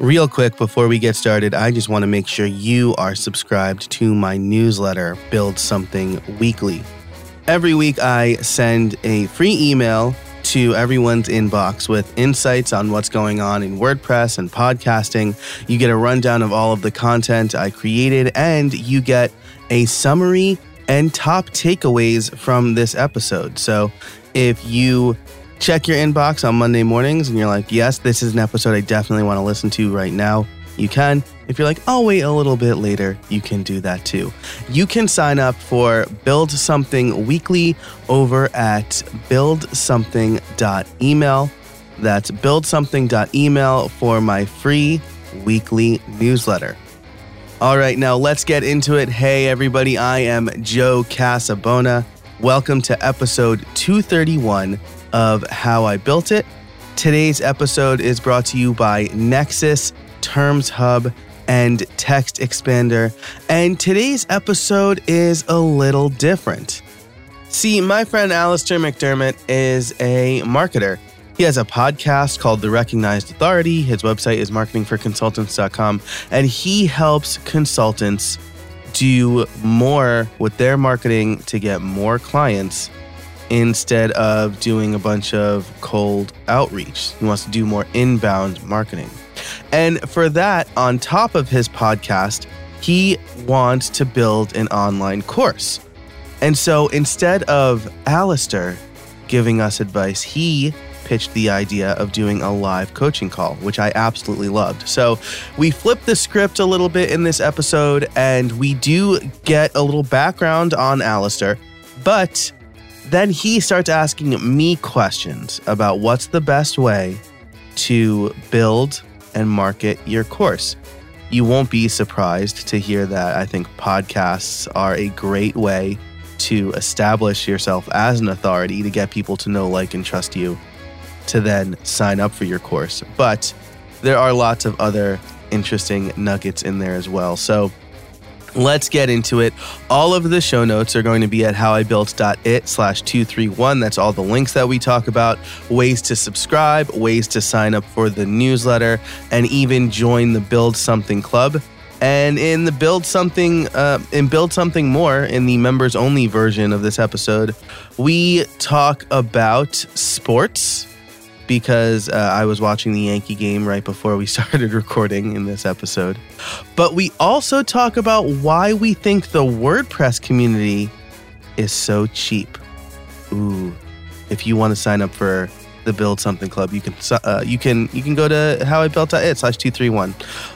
Real quick before we get started, I just want to make sure you are subscribed to my newsletter, Build Something Weekly. Every week, I send a free email to everyone's inbox with insights on what's going on in WordPress and podcasting. You get a rundown of all of the content I created, and you get a summary and top takeaways from this episode. So if you check your inbox on Monday mornings and you're like, yes, this is an episode I definitely want to listen to right now, you can. If you're like, I'll wait a little bit later, you can do that too. You can sign up for Build Something Weekly over at buildsomething.email. That's buildsomething.email for my free weekly newsletter. All right, now let's get into it. Hey, everybody, I am Joe Casabona. Welcome to episode 231 of How I Built It. Today's episode is brought to you by Nexcess, Terms Hub, and TextExpander. And today's episode is a little different. See, my friend Alistair McDermott is a marketer. He has a podcast called The Recognized Authority. His website is marketingforconsultants.com, and he helps consultants do more with their marketing to get more clients instead of doing a bunch of cold outreach. He wants to do more inbound marketing. And for that, on top of his podcast, he wants to build an online course. And so instead of Alistair giving us advice, he pitched the idea of doing a live coaching call, which I absolutely loved. So we flipped the script a little bit in this episode, and we do get a little background on Alistair, but then he starts asking me questions about what's the best way to build and market your course. You won't be surprised to hear that I think podcasts are a great way to establish yourself as an authority to get people to know, like, and trust you to then sign up for your course. But there are lots of other interesting nuggets in there as well. So let's get into it. All of the show notes are going to be at howibuilt.it slash 231. That's all the links that we talk about, ways to subscribe, ways to sign up for the newsletter, and even join the Build Something Club. And in the build something, uh, in build something more in the members only version of this episode, we talk about sports because uh, I was watching the Yankee game right before we started recording in this episode. But we also talk about why we think the WordPress community is so cheap. Ooh, if you want to sign up for the Build Something Club, you can uh, you can you can go to howibuilt.it slash two three one.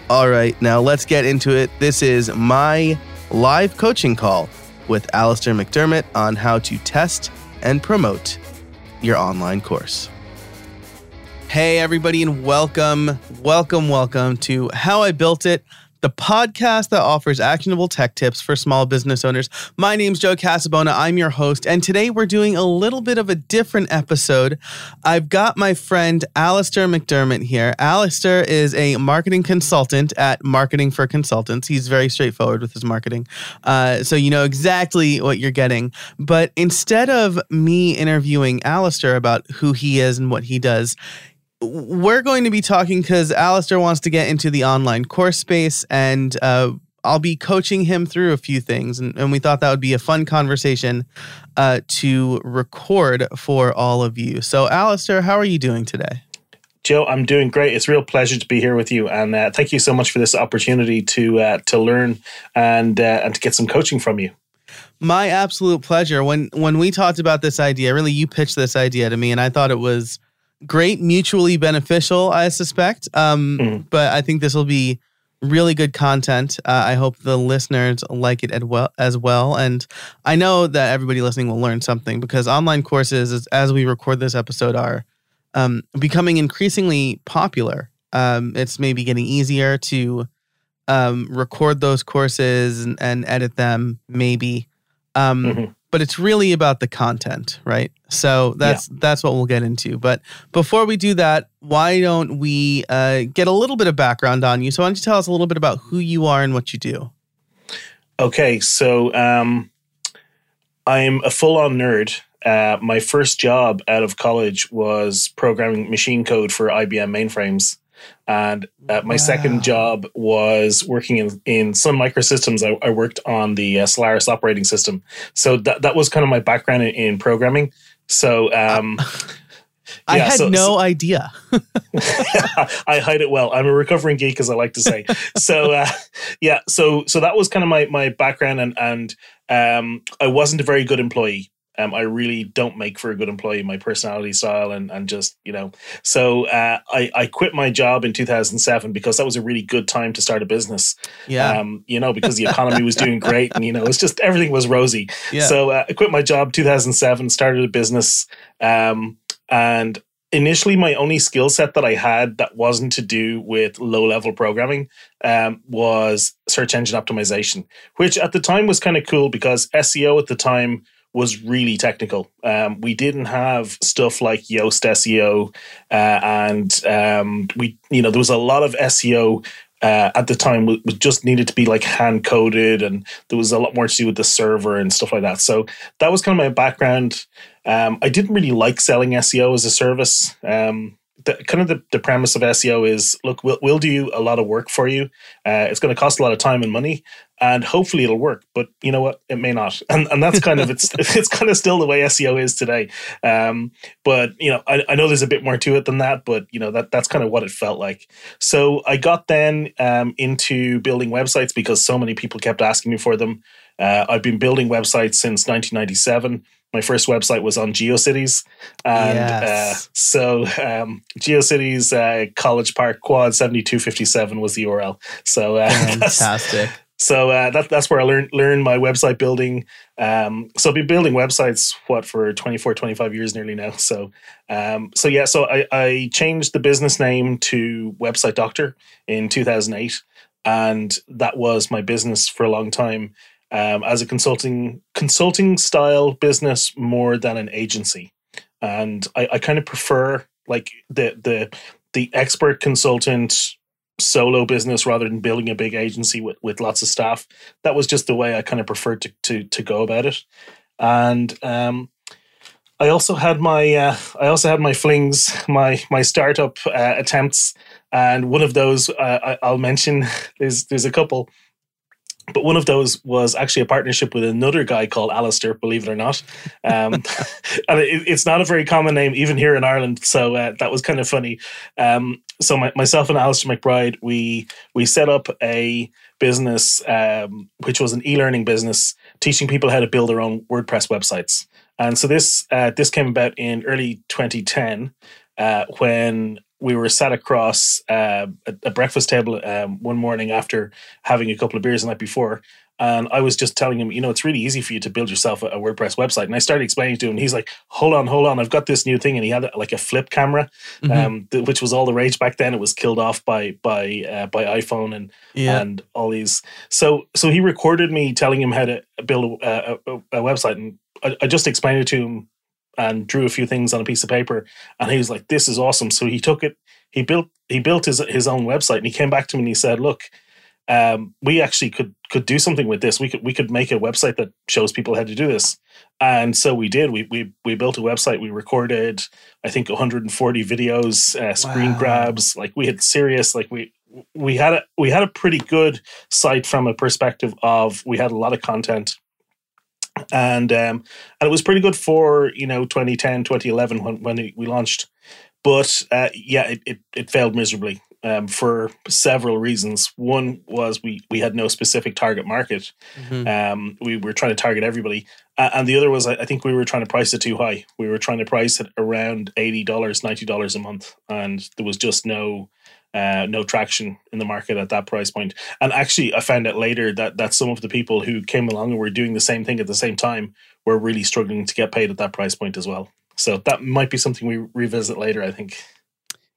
All right, now let's get into it. This is my live coaching call with Alistair McDermott on how to test and promote your online course. Hey, everybody, and welcome, welcome, welcome to How I Built It, the podcast that offers actionable tech tips for small business owners. My name's Joe Casabona. I'm your host, and today we're doing a little bit of a different episode. I've got my friend Alistair McDermott here. Alistair is a marketing consultant at Marketing for Consultants. He's very straightforward with his marketing, uh, so you know exactly what you're getting. But instead of me interviewing Alistair about who he is and what he does, we're going to be talking because Alistair wants to get into the online course space and uh, I'll be coaching him through a few things. And, and we thought that would be a fun conversation uh, to record for all of you. So, Alistair, how are you doing today? Joe, I'm doing great. It's a real pleasure to be here with you, and uh, thank you so much for this opportunity to uh, to learn and uh, and to get some coaching from you. My absolute pleasure. When when we talked about this idea, really, you pitched this idea to me, and I thought it was great, mutually beneficial, I suspect. Um, mm. But I think this will be really good content. Uh, I hope the listeners like it as well, as well. And I know that everybody listening will learn something because online courses, as we record this episode, are um, becoming increasingly popular. Um, it's maybe getting easier to um, record those courses and, and, edit them, maybe. Um, mm-hmm but it's really about the content, right? So that's yeah. that's what we'll get into. But before we do that, why don't we uh, get a little bit of background on you? So why don't you tell us a little bit about who you are and what you do? Okay, so um, I'm a full-on nerd. uh, my first job out of college was programming machine code for IBM mainframes. And uh, my wow. second job was working in, in Sun Microsystems. I, I worked on the uh, Solaris operating system. So that, that was kind of my background in, in programming. So, um, I had so, no so, idea. I hide it well. I'm a recovering geek, as I like to say. so, uh, yeah, so so that was kind of my my background, and and um, I wasn't a very good employee. Um, I really don't make for a good employee, my personality style, and and just you know. So uh, I I quit my job in 2007 because that was a really good time to start a business. Yeah. Um, you know, because the economy was doing great, and you know, it's just everything was rosy. Yeah. So uh, I quit my job 2007, started a business, um, and initially my only skill set that I had that wasn't to do with low level programming um, was search engine optimization, which at the time was kind of cool because SEO at the time was really technical. Um, we didn't have stuff like Yoast SEO, uh, and um, we, you know, there was a lot of SEO uh, at the time was just needed to be like hand coded, and there was a lot more to do with the server and stuff like that. So that was kind of my background. Um, I didn't really like selling SEO as a service. Um, the, kind of the, the premise of SEO is look, we'll, we'll do a lot of work for you. Uh, it's going to cost a lot of time and money, and hopefully it'll work. But you know what? It may not, and and that's kind of it's it's kind of still the way SEO is today. Um, but you know, I, I know there's a bit more to it than that, but you know that that's kind of what it felt like. So I got then um, into building websites because so many people kept asking me for them. Uh, I've been building websites since 1997 my first website was on GeoCities, and yes. uh, so um, GeoCities uh, College Park Quad seventy two fifty seven was the URL. So uh, fantastic. So uh, that, that's where I learned learned my website building. Um, so I've been building websites what for 24, 25 years nearly now. So um, so yeah, so I, I changed the business name to Website Doctor in two thousand eight, and that was my business for a long time um, as a consulting consulting style business more than an agency. And I, I kind of prefer like the the the expert consultant solo business rather than building a big agency with, with lots of staff. That was just the way I kind of preferred to to to go about it. And um, I also had my uh, I also had my flings, my my startup uh, attempts, and one of those uh, I, will mention. There's there's a couple. But one of those was actually a partnership with another guy called Alistair, believe it or not. Um, and it, it's not a very common name, even here in Ireland. So uh, that was kind of funny. Um, so my, myself and Alistair McBride, we we set up a business, um, which was an e-learning business, teaching people how to build their own WordPress websites. And so this uh, this came about in early 2010 uh, when we were sat across uh, a, a, breakfast table um, one morning after having a couple of beers the night before. And I was just telling him, you know, it's really easy for you to build yourself a, a WordPress website. And I started explaining to him, and he's like, hold on, hold on, I've got this new thing. And he had like a flip camera, mm-hmm. um, th- which was all the rage back then. It was killed off by by uh, by iPhone and yeah. and all these. So so he recorded me telling him how to build a, a, a website, and I, I just explained it to him and drew a few things on a piece of paper and he was like this is awesome. So he took it he built he built his his own website and he came back to me and he said look um, we actually could could do something with this. We could we could make a website that shows people how to do this. And so we did. We we we built a website. We recorded i think 140 videos uh, screen wow. grabs. Like we had serious like we we had a we had a pretty good site from a perspective of we had a lot of content and um, and it was pretty good for you know 2010 2011 when when we launched. But uh, yeah it, it, it failed miserably um, for several reasons. One was we we had no specific target market. Mm-hmm. um, we were trying to target everybody. Uh, and the other was I, I think we were trying to price it too high. We were trying to price it around $80 $90 a month. And there was just no uh, no traction in the market at that price point. And actually, I found out later that that some of the people who came along and were doing the same thing at the same time were really struggling to get paid at that price point as well. So that might be something we revisit later. I think.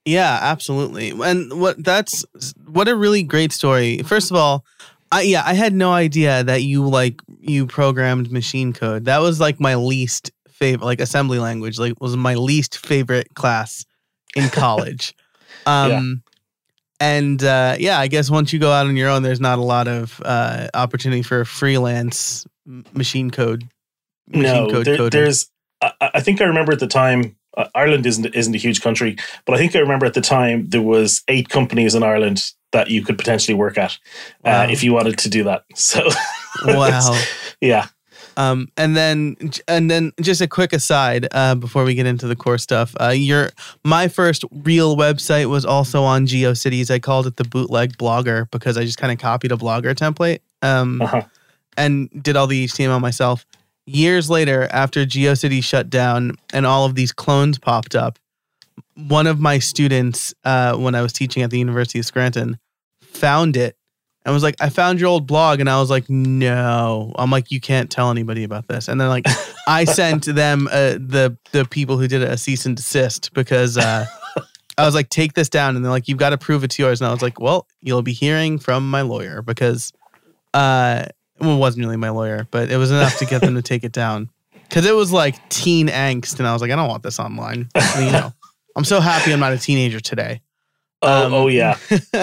Yeah, absolutely. And what that's what a really great story. First of all, I yeah, I had no idea that you like you programmed machine code. That was like my least favorite like assembly language like was my least favorite class in college. um and uh, yeah, I guess once you go out on your own, there's not a lot of uh, opportunity for freelance machine code. Machine no, code there, there's I, I think I remember at the time uh, Ireland isn't isn't a huge country, but I think I remember at the time there was eight companies in Ireland that you could potentially work at uh, if you wanted to do that. So wow, yeah. Um, and then and then just a quick aside uh, before we get into the core stuff. Uh, your my first real website was also on GeoCities. I called it the bootleg blogger because I just kind of copied a blogger template um, Uh-huh. and did all the HTML myself. Years later, after GeoCities shut down and all of these clones popped up, one of my students, uh, when I was teaching at the University of Scranton, found it and was like, I found your old blog. And I was like, no. I'm like, you can't tell anybody about this. And then like I sent them uh, the the people who did it a cease and desist because uh, I was like, take this down. And they're like, you've got to prove it's yours. And I was like, well, you'll be hearing from my lawyer because uh well, it wasn't really my lawyer, but it was enough to get them to take it down. Cause it was like teen angst. And I was like, I don't want this online. I mean, you know, I'm so happy I'm not a teenager today. Oh, Um, oh yeah.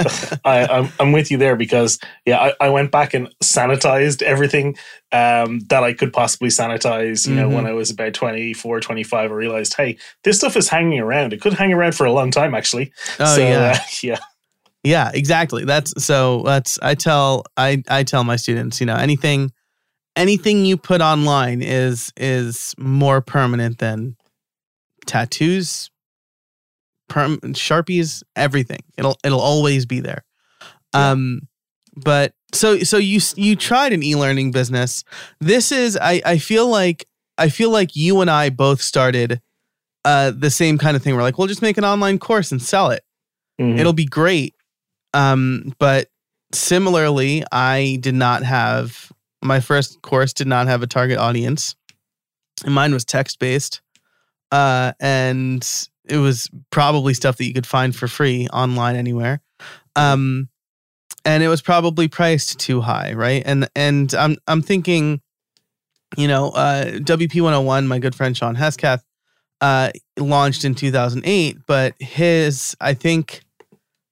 I, I'm I'm with you there because yeah, I, I went back and sanitized everything um, that I could possibly sanitize. You know, Mhm. when I was about 24, 25, I realized, hey, this stuff is hanging around. It could hang around for a long time, actually. Oh so, yeah. uh, yeah, Yeah, exactly. That's so that's I tell I I tell my students, you know, anything anything you put online is is more permanent than tattoos, perm sharpies, everything. It'll it'll always be there. Um but so so you you tried an e-learning business. This is I I feel like I feel like you and I both started uh the same kind of thing. We're like, we'll just make an online course and sell it Mhm. it'll be great. Um, but similarly, I did not have my first course did not have a target audience. And mine was text based. Uh, and it was probably stuff that you could find for free online anywhere. Um, and it was probably priced too high, right? And and I'm I'm thinking, you know, uh, WP 101, my good friend Shawn Hesketh, uh, launched in 2008, but his I think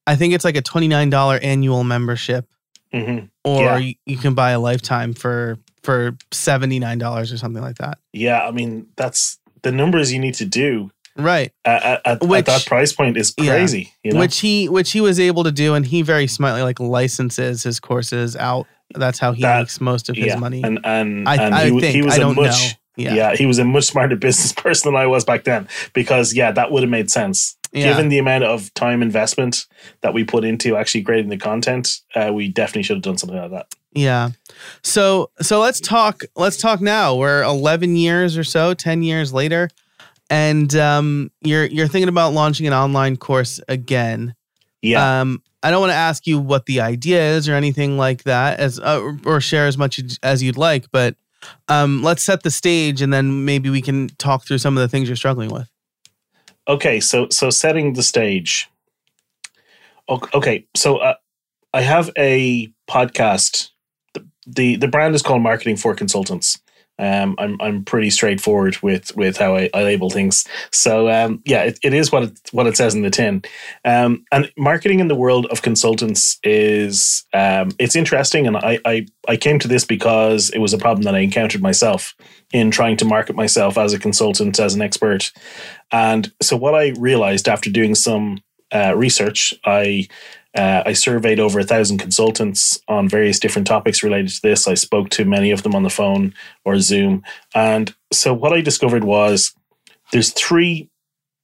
I think it's like a $29 annual membership Mhm. or Yeah. you, you can buy a lifetime for for $79 or something like that. yeah. I mean, that's the numbers you need to do Right. at, at, at that price point is yeah. crazy. You know? Which he which he was able to do and he very smartly like licenses his courses out. That's how he That- makes most of his yeah, money. and and, I, and I he, think he was I a don't much know. yeah. Yeah. he was a much smarter business person than I was back then because yeah, that would have made sense. Yeah. Given the amount of time investment that we put into actually creating the content, uh, we definitely should have done something like that. Yeah. So so let's talk let's talk now. We're 11 years or so, 10 years later and um you're you're thinking about launching an online course again. Yeah, Um I don't want to ask you what the idea is or anything like that as uh, or- share as much as you'd like, but um let's set the stage and then maybe we can talk through some of the things you're struggling with. okay. So so setting the stage. Okay, so uh, I have a podcast. The, the the brand is called Marketing for Consultants. Um, I'm I'm pretty straightforward with with how I, I label things. So um, yeah, it, it is what it what it says in the tin. Um, and marketing in the world of consultants is um, it's interesting, and I, I I came to this because it was a problem that I encountered myself in trying to market myself as a consultant, as an expert. And so what I realized after doing some uh, research, I uh, I surveyed over a thousand consultants on various different topics related to this. I spoke to many of them on the phone or Zoom, and so what I discovered was there's three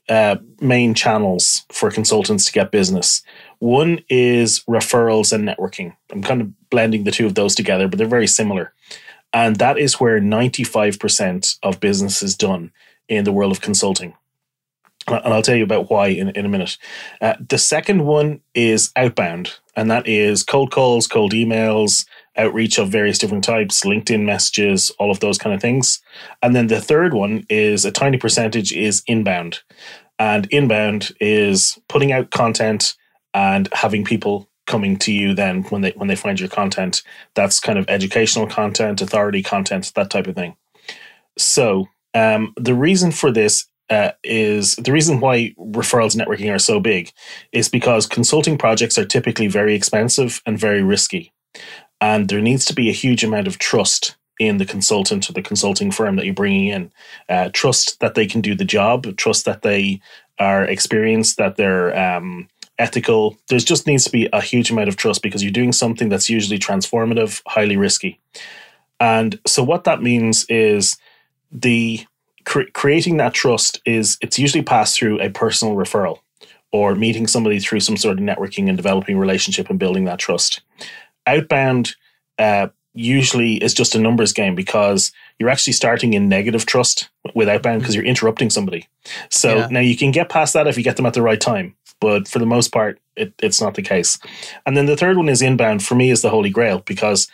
uh, main channels for consultants to get business. One is referrals and networking. I'm kind of blending the two of those together, but they're very similar. And that is where 95% of business is done in the world of consulting. And I'll tell you about why in, in a minute. Uh, the second one is outbound, and that is cold calls, cold emails, outreach of various different types, LinkedIn messages, all of those kind of things. And then the third one is a tiny percentage is inbound. And inbound is putting out content and having people coming to you then when they when they find your content. That's kind of educational content, authority content, that type of thing. So um, the reason for this uh, is the reason why referrals networking are so big is because consulting projects are typically very expensive and very risky. And there needs to be a huge amount of trust in the consultant or the consulting firm that you're bringing in. Uh, trust that they can do the job. Trust that they are experienced. That they're um, ethical. There's just needs to be a huge amount of trust because you're doing something that's usually transformative, highly risky. And so what that means is the cre- creating that trust is it's usually passed through a personal referral or meeting somebody through some sort of networking and developing relationship and building that trust. Outbound uh, usually is just a numbers game because you're actually starting in negative trust with outbound because you're interrupting somebody. So yeah. now you can get past that if you get them at the right time, but for the most part, it, it's not the case. And then the third one is inbound. For me, is the holy grail because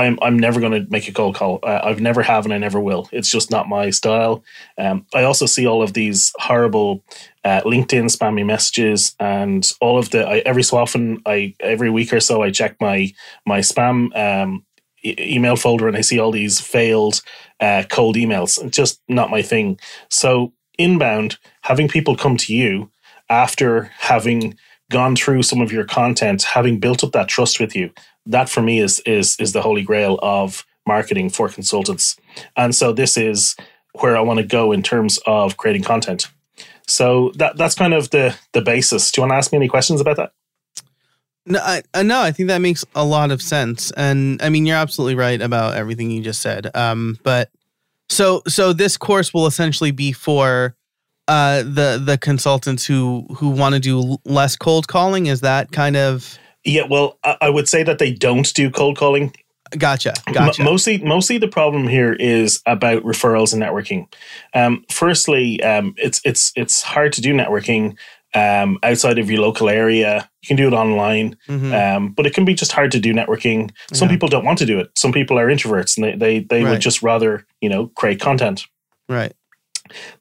I'm I'm never going to make a cold call. Uh, I've never have and I never will. It's just not my style. Um, I also see all of these horrible uh, LinkedIn spammy messages and all of the. I, every so often, I every week or so, I check my my spam um, e- email folder and I see all these failed uh, cold emails. It's just not my thing. So inbound, having people come to you after having gone through some of your content, having built up that trust with you, that for me is is is the holy grail of marketing for consultants. And so this is where I want to go in terms of creating content. So that that's kind of the the basis. Do you want to ask me any questions about that? No, I, uh, no, I think that makes a lot of sense, and I mean you're absolutely right about everything you just said. Um, but so so this course will essentially be for uh the the consultants who who want to do less cold calling. Is that kind of yeah, well, I would say that they don't do cold calling. Gotcha. Gotcha. M- mostly, mostly the problem here is about referrals and networking. Um, firstly, um, it's it's it's hard to do networking um, outside of your local area. You can do it online, mm-hmm. um, but it can be just hard to do networking. Some yeah. people don't want to do it. Some people are introverts, and they they they right. would just rather you know create content. Right.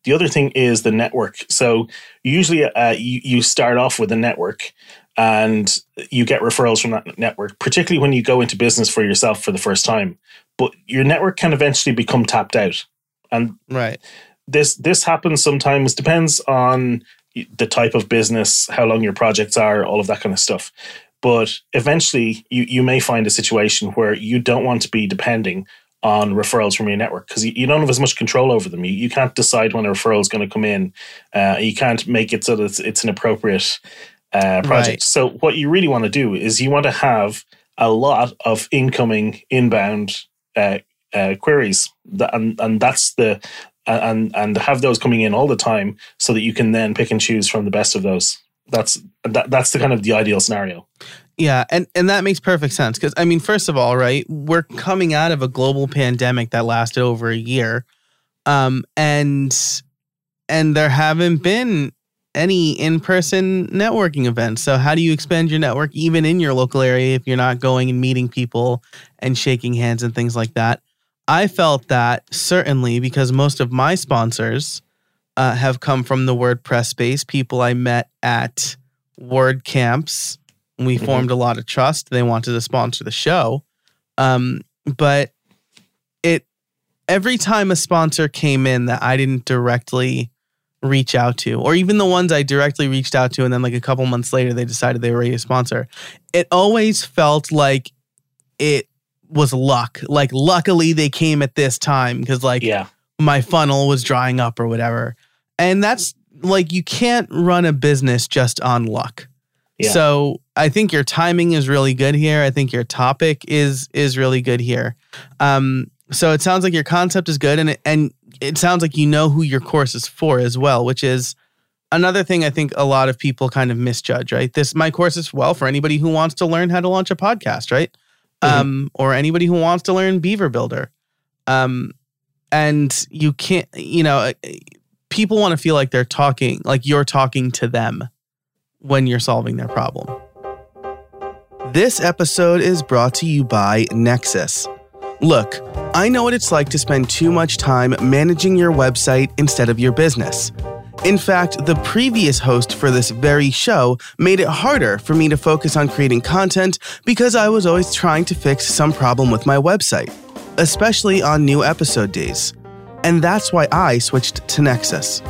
The other thing is the network. So usually, uh, you, you start off with a network, and you get referrals from that network, particularly when you go into business for yourself for the first time. But your network can eventually become tapped out. And right. This this happens sometimes, depends on the type of business, how long your projects are, all of that kind of stuff. But eventually you, you may find a situation where you don't want to be depending on referrals from your network because you, you, don't have as much control over them. You, you can't decide when a referral is going to come in. Uh, you can't make it so that it's, it's an appropriate uh, project. Right. So what you really want to do is you want to have a lot of incoming inbound uh, uh, queries, that, and and that's the and and have those coming in all the time, so that you can then pick and choose from the best of those. That's that, that's the kind of the ideal scenario. Yeah, and and that makes perfect sense because I mean, first of all, right, we're coming out of a global pandemic that lasted over a year, um, and and there haven't been any in-person networking events. So how do you expand your network even in your local area if you're not going and meeting people and shaking hands and things like that? I felt that certainly because most of my sponsors uh, have come from the WordPress space, people I met at WordCamps. We mm-hmm. formed a lot of trust. They wanted to sponsor the show. Um, but it every time a sponsor came in that I didn't directly reach out to, or even the ones I directly reached out to, and then like a couple months later they decided they were ready to sponsor. It always felt like it was luck. Like luckily they came at this time because like yeah. my funnel was drying up or whatever. And that's like you can't run a business just on luck. Yeah. So I think your timing is really good here. I think your topic is is really good here. Um, so it sounds like your concept is good, and and it sounds like you know who your course is for as well, which is another thing I think a lot of people kind of misjudge, right? This my course is well for anybody who wants to learn how to launch a podcast, right? Mm-hmm. Um, or anybody who wants to learn Beaver Builder. Um, and you can't, you know, uh, people want to feel like they're talking, like you're talking to them when you're solving their problem. This episode is brought to you by Nexcess. Look, I know what it's like to spend too much time managing your website instead of your business. In fact, the previous host for this very show made it harder for me to focus on creating content because I was always trying to fix some problem with my website, especially on new episode days. And that's why I switched to Nexcess.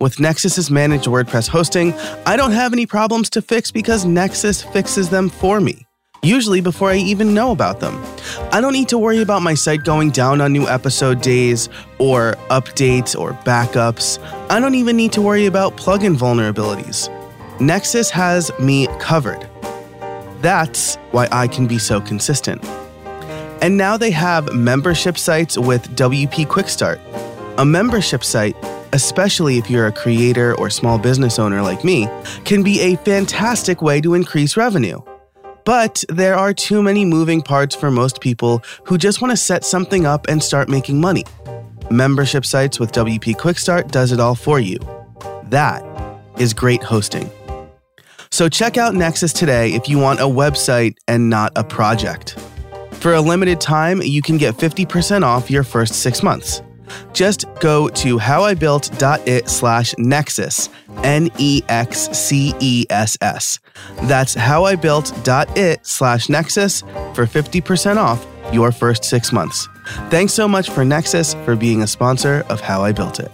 With Nexcess's managed WordPress hosting, I don't have any problems to fix because Nexcess fixes them for me. Usually before I even know about them. I don't need to worry about my site going down on new episode days or updates or backups. I don't even need to worry about plugin vulnerabilities. Nexcess has me covered. That's why I can be so consistent. And now they have membership sites with WP Quick Start. A membership site, especially if you're a creator or small business owner like me, can be a fantastic way to increase revenue. But there are too many moving parts for most people who just want to set something up and start making money. Membership sites with WP Quickstart does it all for you. That is great hosting. So check out Nexcess today if you want a website and not a project. For a limited time, you can get 50% off your first six months. Just go to howibuilt.it slash nexcess, N E X C E S S. That's howibuilt.it slash nexcess for 50% off your first six months. Thanks so much for Nexcess for being a sponsor of How I Built It.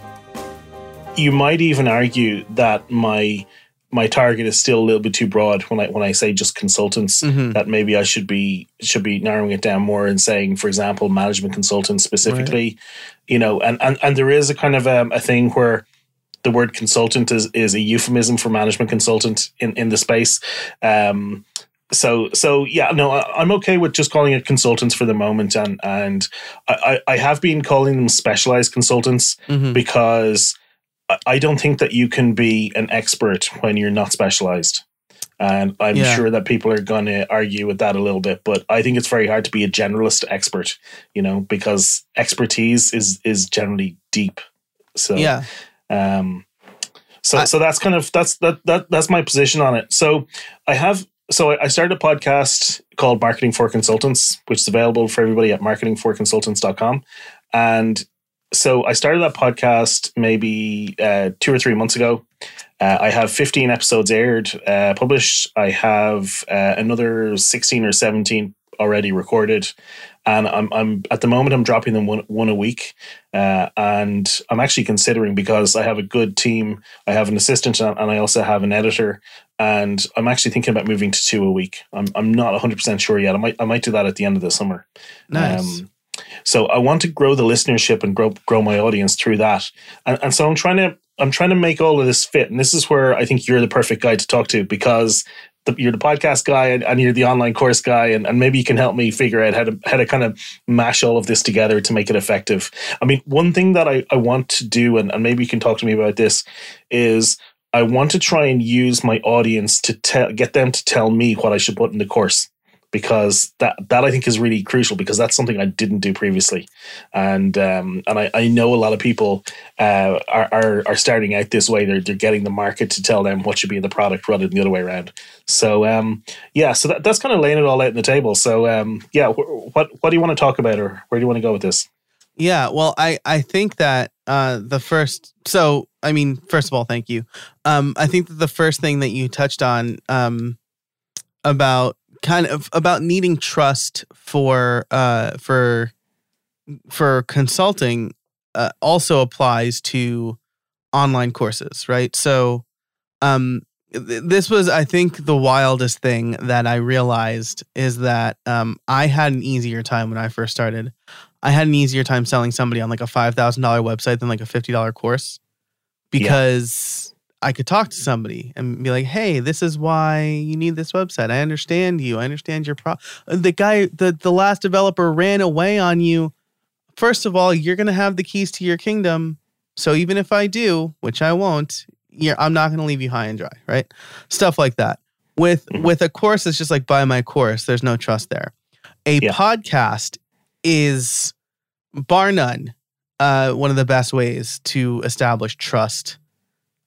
You might even argue that my my target is still a little bit too broad when I when I say just consultants. Mhm. That maybe I should be should be narrowing it down more and saying, for example, management consultants specifically. You know, and, and and there is a kind of um, a thing where the word consultant is is a euphemism for management consultant in in the space. Um, so so yeah, no, I, I'm okay with just calling it consultants for the moment, and and I I have been calling them specialized consultants Mhm. because I- don't think that you can be an expert when you're not specialized. And I'm Yeah. sure that people are going to argue with that a little bit, but I think it's very hard to be a generalist expert, you know, because expertise is is generally deep. So Yeah. um, so I- so that's kind of that's that that that's my position on it. So I have so I I started a podcast called Marketing for Consultants, which is available for everybody at marketingforconsultants.com. And so I started that podcast maybe uh, two or three months ago. Uh, I have 15 episodes aired, uh, published. I have uh, another 16 or 17 already recorded, and I'm, I'm at the moment I'm dropping them one one a week. Uh, and I'm actually considering because I have a good team. I have an assistant and and I also have an editor. And I'm actually thinking about moving to two a week. I'm I'm not 100 percent sure yet. I might I might do that at the end of the summer. Nice. Um, so I want to grow the listenership and grow grow my audience through that. And, and so I'm trying to I'm trying to make all of this fit. And this is where I think you're the perfect guy to talk to because the, you're the podcast guy and, and you're the online course guy, and, and maybe you can help me figure out how to how to kind of mash all of this together to make it effective. I mean, one thing that I, I want to do, and, and maybe you can talk to me about this, is I want to try and use my audience to tell get them to tell me what I should put in the course because that that I think is really crucial because that's something I didn't do previously, and um, and I, I know a lot of people uh, are, are are starting out this way. They're they're getting the market to tell them what should be in the product rather than the other way around. So um, yeah, so that, that's kind of laying it all out on the table. So um, yeah, wh- what what do you want to talk about, or where do you want to go with this? Yeah, well, I I think that uh the first so I mean, first of all, thank you. Um I think that the first thing that you touched on um about kind of about needing trust for uh for for consulting uh, also applies to online courses, right? So um th- this was I think the wildest thing that I realized is that um I had an easier time when I first started. I had an easier time selling somebody on like a five thousand dollar website than like a fifty dollar course because I could talk to somebody and be like, "Hey, this is why you need this website. I understand you. I understand your pro." The guy, the the last developer ran away on you. First of all, you're gonna have the keys to your kingdom. So even if I do, which I won't, you're, I'm not gonna leave you high and dry, right? Stuff like that. With Mhm. with a course, it's just like buy my course. There's no trust there. A Yeah. podcast is bar none uh, one of the best ways to establish trust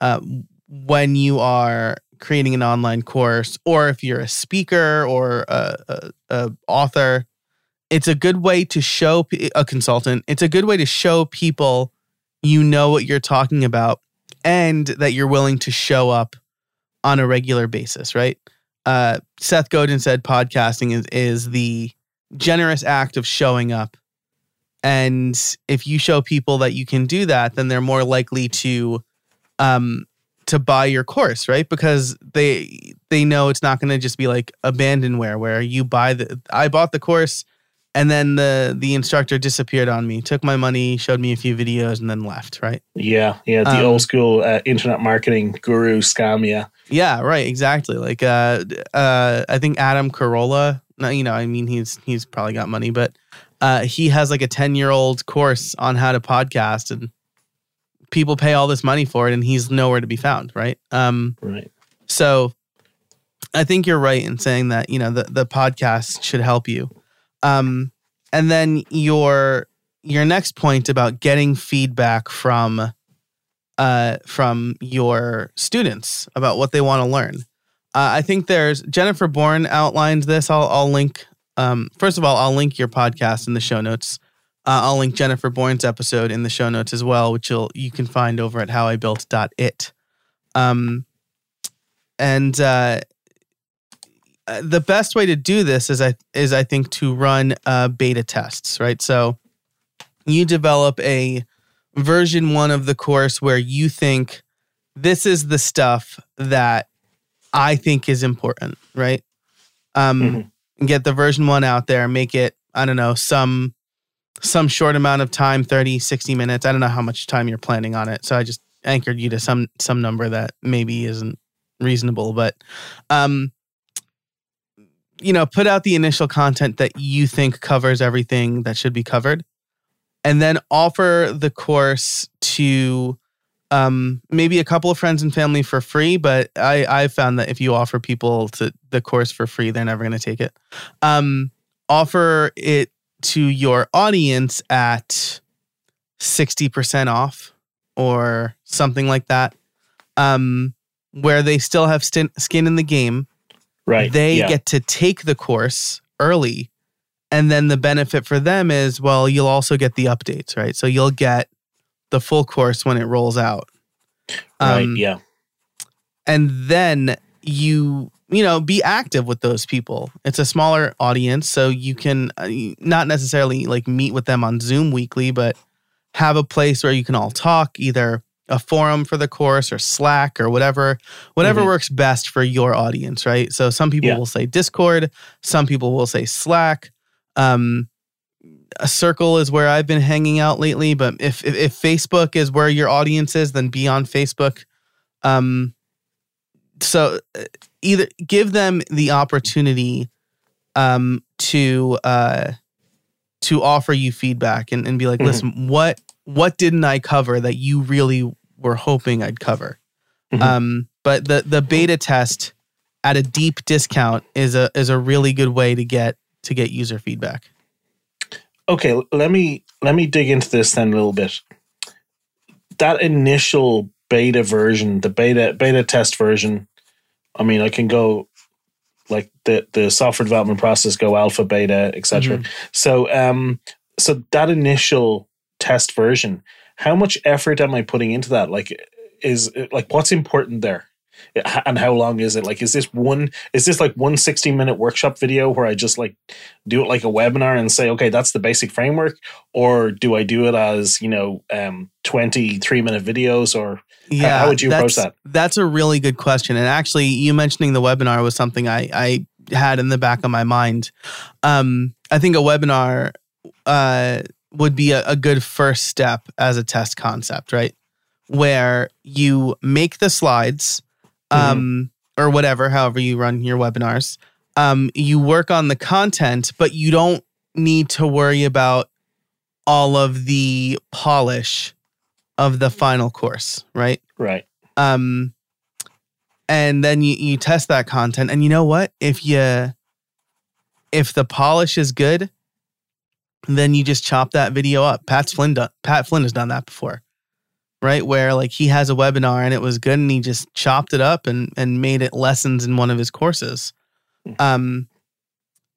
uh, when you are creating an online course or if you're a speaker or a, a, a author it's a good way to show a consultant it's a good way to show people you know what you're talking about and that you're willing to show up on a regular basis right? Uh, seth godin said podcasting is, is the generous act of showing up. And if you show people that you can do that then they're more likely to um to buy your course right because they they know it's not going to just be like abandonware where you buy the I bought the course and then the the instructor disappeared on me, took my money, showed me a few videos and then left, right? Yeah, yeah, the Um, old school uh, internet marketing guru scam. Yeah, Yeah, right, exactly. Like uh uh I think Adam Carolla, you know, I mean he's he's probably got money, but uh he has like a 10-year-old course on how to podcast and people pay all this money for it and he's nowhere to be found, right? Um right. so I think you're right in saying that, you know, the the podcast should help you. Um and then your your next point about getting feedback from uh, from your students about what they want to learn. Uh, I think there's Jennifer Bourn outlined this. I'll, I'll link. Um, first of all, I'll link your podcast in the show notes. Uh, I'll link Jennifer Bourn's episode in the show notes as well, which you'll you can find over at howibuilt.it. Um, and uh, uh, the best way to do this is I is I think to run uh, beta tests, right? So you develop a version one of the course where you think this is the stuff that I think is important, right? Um, Mhm. get the version one out there, make it, I don't know, some some short amount of time 30 60 minutes. I don't know how much time you're planning on it. So i just anchored you to some some number that maybe isn't reasonable but um you know put out the initial content that you think covers everything that should be covered and then offer the course to um maybe a couple of friends and family for free but i i found that if you offer people to the course for free they're never going to take it. Um offer it to your audience at 60% off or something like that um where they still have stin- skin in the game Right. they yeah. get to take the course early and then the benefit for them is well you'll also get the updates right so you'll get the full course when it rolls out right. Um, yeah. and then you you know be active with those people it's a smaller audience so you can uh, not necessarily like meet with them on zoom weekly but have a place where you can all talk either a forum for the course or slack or whatever whatever Mhm. works best for your audience right so some people Yeah. will say discord some people will say slack um a circle is where i've been hanging out lately but if if, if facebook is where your audience is then be on facebook um so uh, either give them the opportunity um to uh to offer you feedback and, and be like Mhm. listen what what didn't i cover that you really were hoping i'd cover Mhm. um but the the beta test at a deep discount is a is a really good way to get to get user feedback Okay. Let me let me dig into this then a little bit. That initial beta version, the beta beta test version. I mean, I can go like the the software development process, go alpha, beta, etc. So, um, so that initial test version, how much effort am I putting into that? Like, is like what's important there? And how long is it? Like, is this one? Is this like one 60 minute workshop video where I just like do it like a webinar and say, okay, that's the basic framework, or do I do it as you know, um, 23 minute videos, or yeah how would you approach that? that's a really good question and actually you mentioning the webinar was something i i had in the back of my mind um i think a webinar uh would be a, a good first step as a test concept right where you make the slides um or whatever however you run your webinars um you work on the content but you don't need to worry about all of the polish of the final course right? Right? um and then you, you test that content and you know what? If you if the polish is good then you just chop that video up. Pat flynn done, pat flynn has done that before right where like he has a webinar and it was good and he just chopped it up and and made it lessons in one of his courses um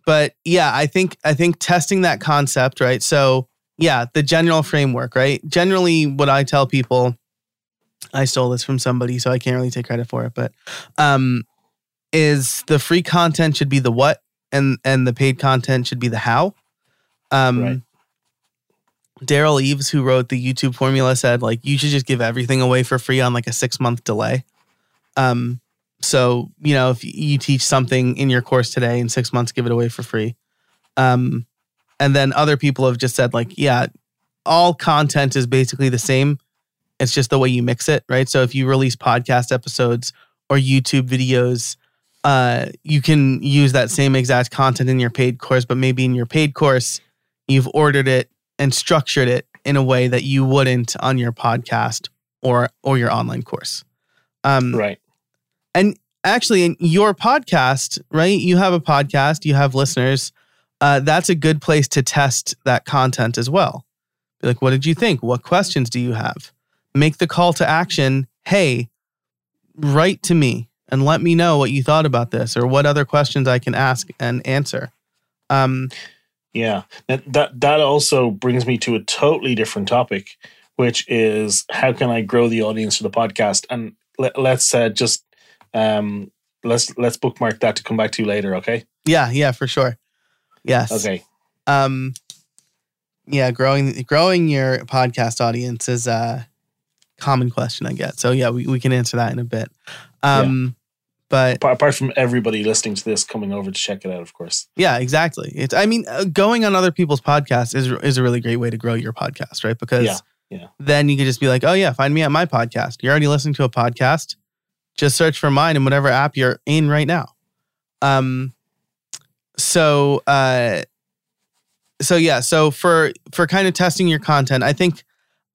but yeah i think i think testing that concept right so yeah the general framework right generally what i tell people I stole this from somebody, so I can't really take credit for it. But um, is the free content should be the what, and and the paid content should be the how. Um, Right. Derral Eves, who wrote the YouTube formula, said like you should just give everything away for free on like a six month delay. Um, so you know if you teach something in your course today in six months give it away for free. Um and then other people have just said like yeah all content is basically the same. It's just the way you mix it right? So if you release podcast episodes or youtube videos uh you can use that same exact content in your paid course but maybe in your paid course you've ordered it and structured it in a way that you wouldn't on your podcast or or your online course um Right. and actually, in your podcast, right? You have a podcast, you have listeners. Uh, that's a good place to test that content as well. Be like, what did you think? What questions do you have? Make the call to action. Hey, write to me and let me know what you thought about this or what other questions I can ask and answer. Um, Yeah. That that that also brings me to a totally different topic, which is how can I grow the audience for the podcast? And let, let's uh, just um let's let's bookmark that to come back to later, okay? yeah, yeah, for sure. Yes. Okay. Um, yeah, growing growing your podcast audience is a common question I get. So yeah, we, we can answer that in a bit. Um, but Apart, from everybody listening to this coming over to check it out, of course. yeah, exactly. It's I mean, uh, going on other people's podcasts is is a really great way to grow your podcast, right? Because Yeah, yeah. then you could just be like, oh yeah, find me at my podcast. You're already listening to a podcast. Just search for mine in whatever app you're in right now. Um, so uh, so yeah, so for for kind of testing your content, I think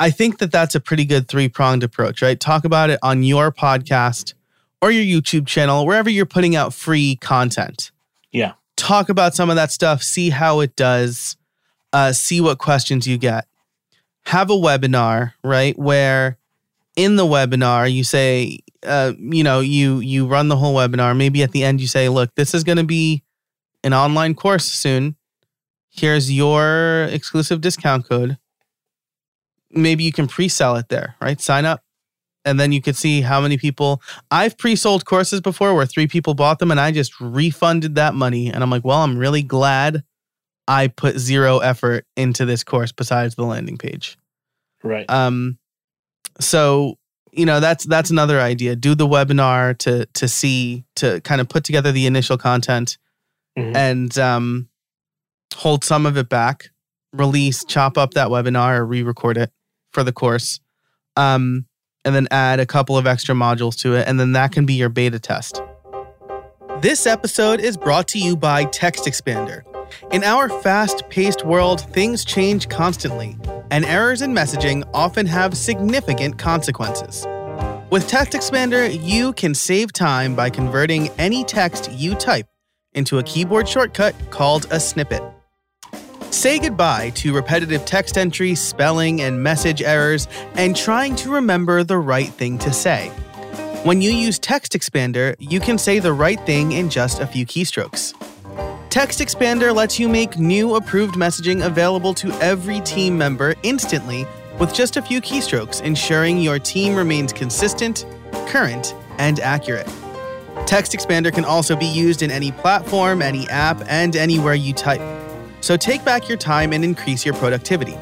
I think that that's a pretty good three pronged approach, right? Talk about it on your podcast or your YouTube channel, wherever you're putting out free content. Yeah. Talk about some of that stuff, see how it does, uh, see what questions you get. Have a webinar, right? Where in the webinar you say, uh, you know, you you run the whole webinar. Maybe at the end you say, look, this is going to be an online course soon. Here's your exclusive discount code. Maybe you can pre-sell it there, right? Sign up and then you could see how many people I've pre-sold courses before where three people bought them and I just refunded that money and I'm like, "Well, I'm really glad I put zero effort into this course besides the landing page." Right. Um so, you know, that's that's another idea. Do the webinar to to see to kind of put together the initial content Mhm. and um hold some of it back, release, chop up that webinar or re-record it for the course. Um and then add a couple of extra modules to it and then that can be your beta test. This episode is brought to you by TextExpander. In our fast-paced world, things change constantly, and errors in messaging often have significant consequences. With TextExpander, you can save time by converting any text you type into a keyboard shortcut called a snippet. Say goodbye to repetitive text entry, spelling, and message errors, and trying to remember the right thing to say. When you use TextExpander, you can say the right thing in just a few keystrokes. TextExpander lets you make new approved messaging available to every team member instantly with just a few keystrokes, ensuring your team remains consistent, current, and accurate. TextExpander can also be used in any platform, any app, and anywhere you type. So take back your time and increase your productivity.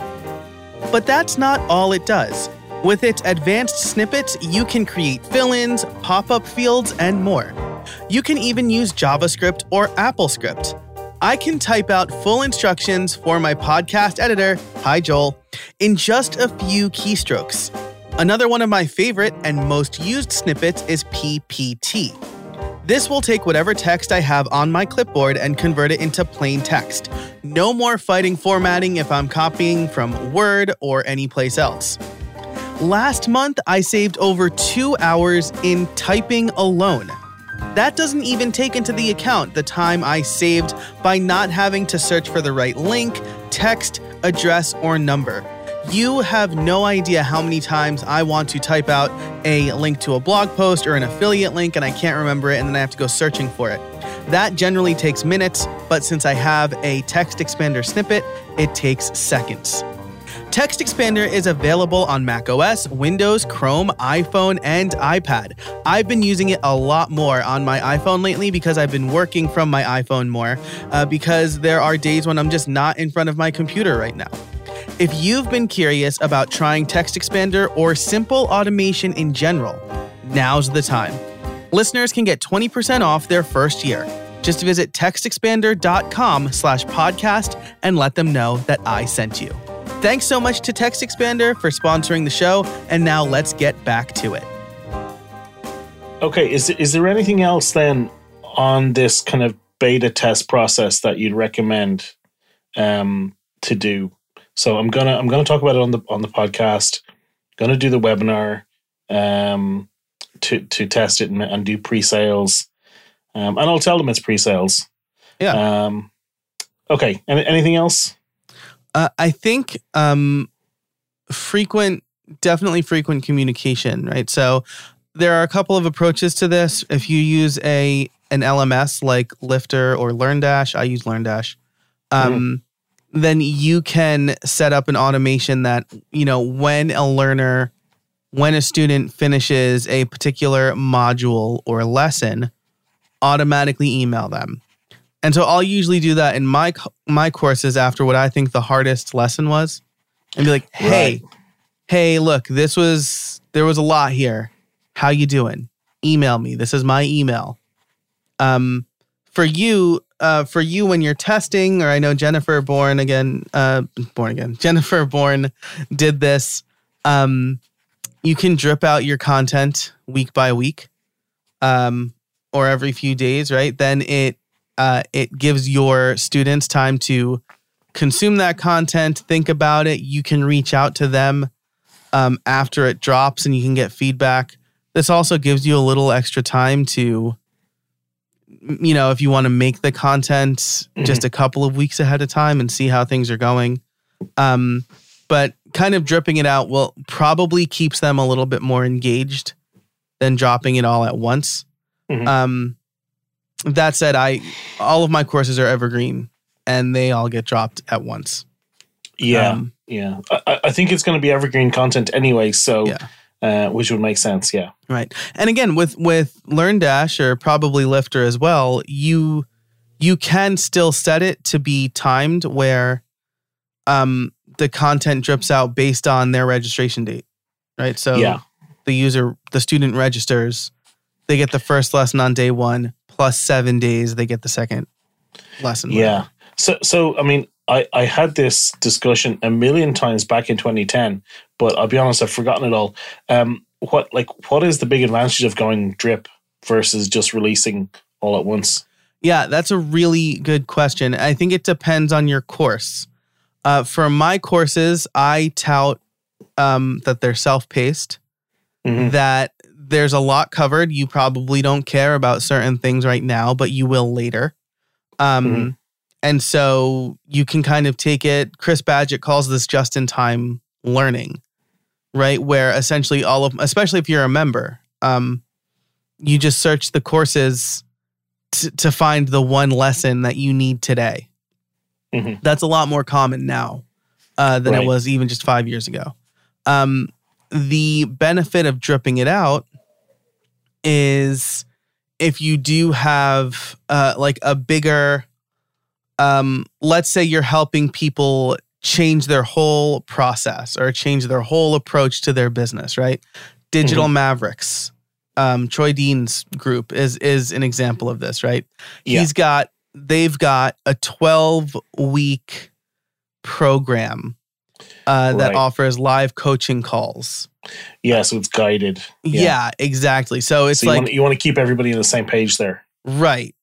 But that's not all it does. With its advanced snippets, you can create fill ins, pop up fields, and more. You can even use JavaScript or AppleScript. I can type out full instructions for my podcast editor, hi Joel, in just a few keystrokes. Another one of my favorite and most used snippets is PPT. This will take whatever text I have on my clipboard and convert it into plain text. No more fighting formatting if I'm copying from Word or anyplace else. Last month, I saved over two hours in typing alone. That doesn't even take into the account the time I saved by not having to search for the right link, text, address, or number. You have no idea how many times I want to type out a link to a blog post or an affiliate link and I can't remember it and then I have to go searching for it. That generally takes minutes, but since I have a TextExpander snippet, it takes seconds. TextExpander is available on macOS, Windows, Chrome, iPhone, and iPad. I've been using it a lot more on my iPhone lately because I've been working from my iPhone more, uh, because there are days when I'm just not in front of my computer right now. If you've been curious about trying TextExpander or simple automation in general, now's the time. Listeners can get 20% off their first year. Just visit textexpander.com slash podcast and let them know that I sent you. Thanks so much to TextExpander for sponsoring the show, and now let's get back to it. Okay, is is there anything else then on this kind of beta test process that you'd recommend um, to do? So I'm gonna I'm gonna talk about it on the on the podcast. Gonna do the webinar um, to to test it and, and do pre-sales, um, and I'll tell them it's pre-sales. Yeah. Um, okay. Any, anything else? Uh, I think um, frequent, definitely frequent communication, right? So there are a couple of approaches to this. If you use a an LMS like Lifter or LearnDash, I use LearnDash. Um, mm. Then you can set up an automation that you know when a learner, when a student finishes a particular module or lesson, automatically email them. And so I'll usually do that in my my courses after what I think the hardest lesson was, and be like, "Hey, right. hey, look, this was there was a lot here. How you doing? Email me. This is my email." Um, for you, uh, for you when you're testing, or I know Jennifer Bourn again, uh, Born again, Jennifer Bourn did this. Um, you can drip out your content week by week, um, or every few days, right? Then it uh, it gives your students time to consume that content, think about it. You can reach out to them um, after it drops and you can get feedback. This also gives you a little extra time to, you know, if you want to make the content mm-hmm. just a couple of weeks ahead of time and see how things are going. Um, but kind of dripping it out will probably keeps them a little bit more engaged than dropping it all at once. Mm-hmm. Um, that said, I all of my courses are evergreen and they all get dropped at once. Yeah, um, yeah. I, I, think it's going to be evergreen content anyway, so yeah. Uh, which would make sense. Yeah, right. And again, with with LearnDash or probably Lifter as well, you you can still set it to be timed where um the content drips out based on their registration date, right? So yeah. the user, the student registers, they get the first lesson on day one plus seven days, they get the second lesson. Yeah. So, so I mean, I, I had this discussion a million times back in 2010, but I'll be honest, I've forgotten it all. Um, what like what is the big advantage of going drip versus just releasing all at once? Yeah, that's a really good question. I think it depends on your course. Uh, for my courses, I tout um, that they're self-paced, mm-hmm. that there's a lot covered. You probably don't care about certain things right now, but you will later. Um, mm-hmm. And so you can kind of take it. Chris Badgett calls this just in time learning, right? Where essentially all of, especially if you're a member, um, you just search the courses t- to find the one lesson that you need today. Mm-hmm. That's a lot more common now uh, than right. it was even just five years ago. Um, the benefit of dripping it out is if you do have uh, like a bigger, um, let's say you're helping people change their whole process or change their whole approach to their business, right? Digital mm-hmm. Mavericks, um, Troy Dean's group is is an example of this, right? Yeah. He's got they've got a 12 week program uh, that right. offers live coaching calls. Yeah, so it's guided. Yeah, yeah exactly. So it's so you like want, you want to keep everybody on the same page there. Right.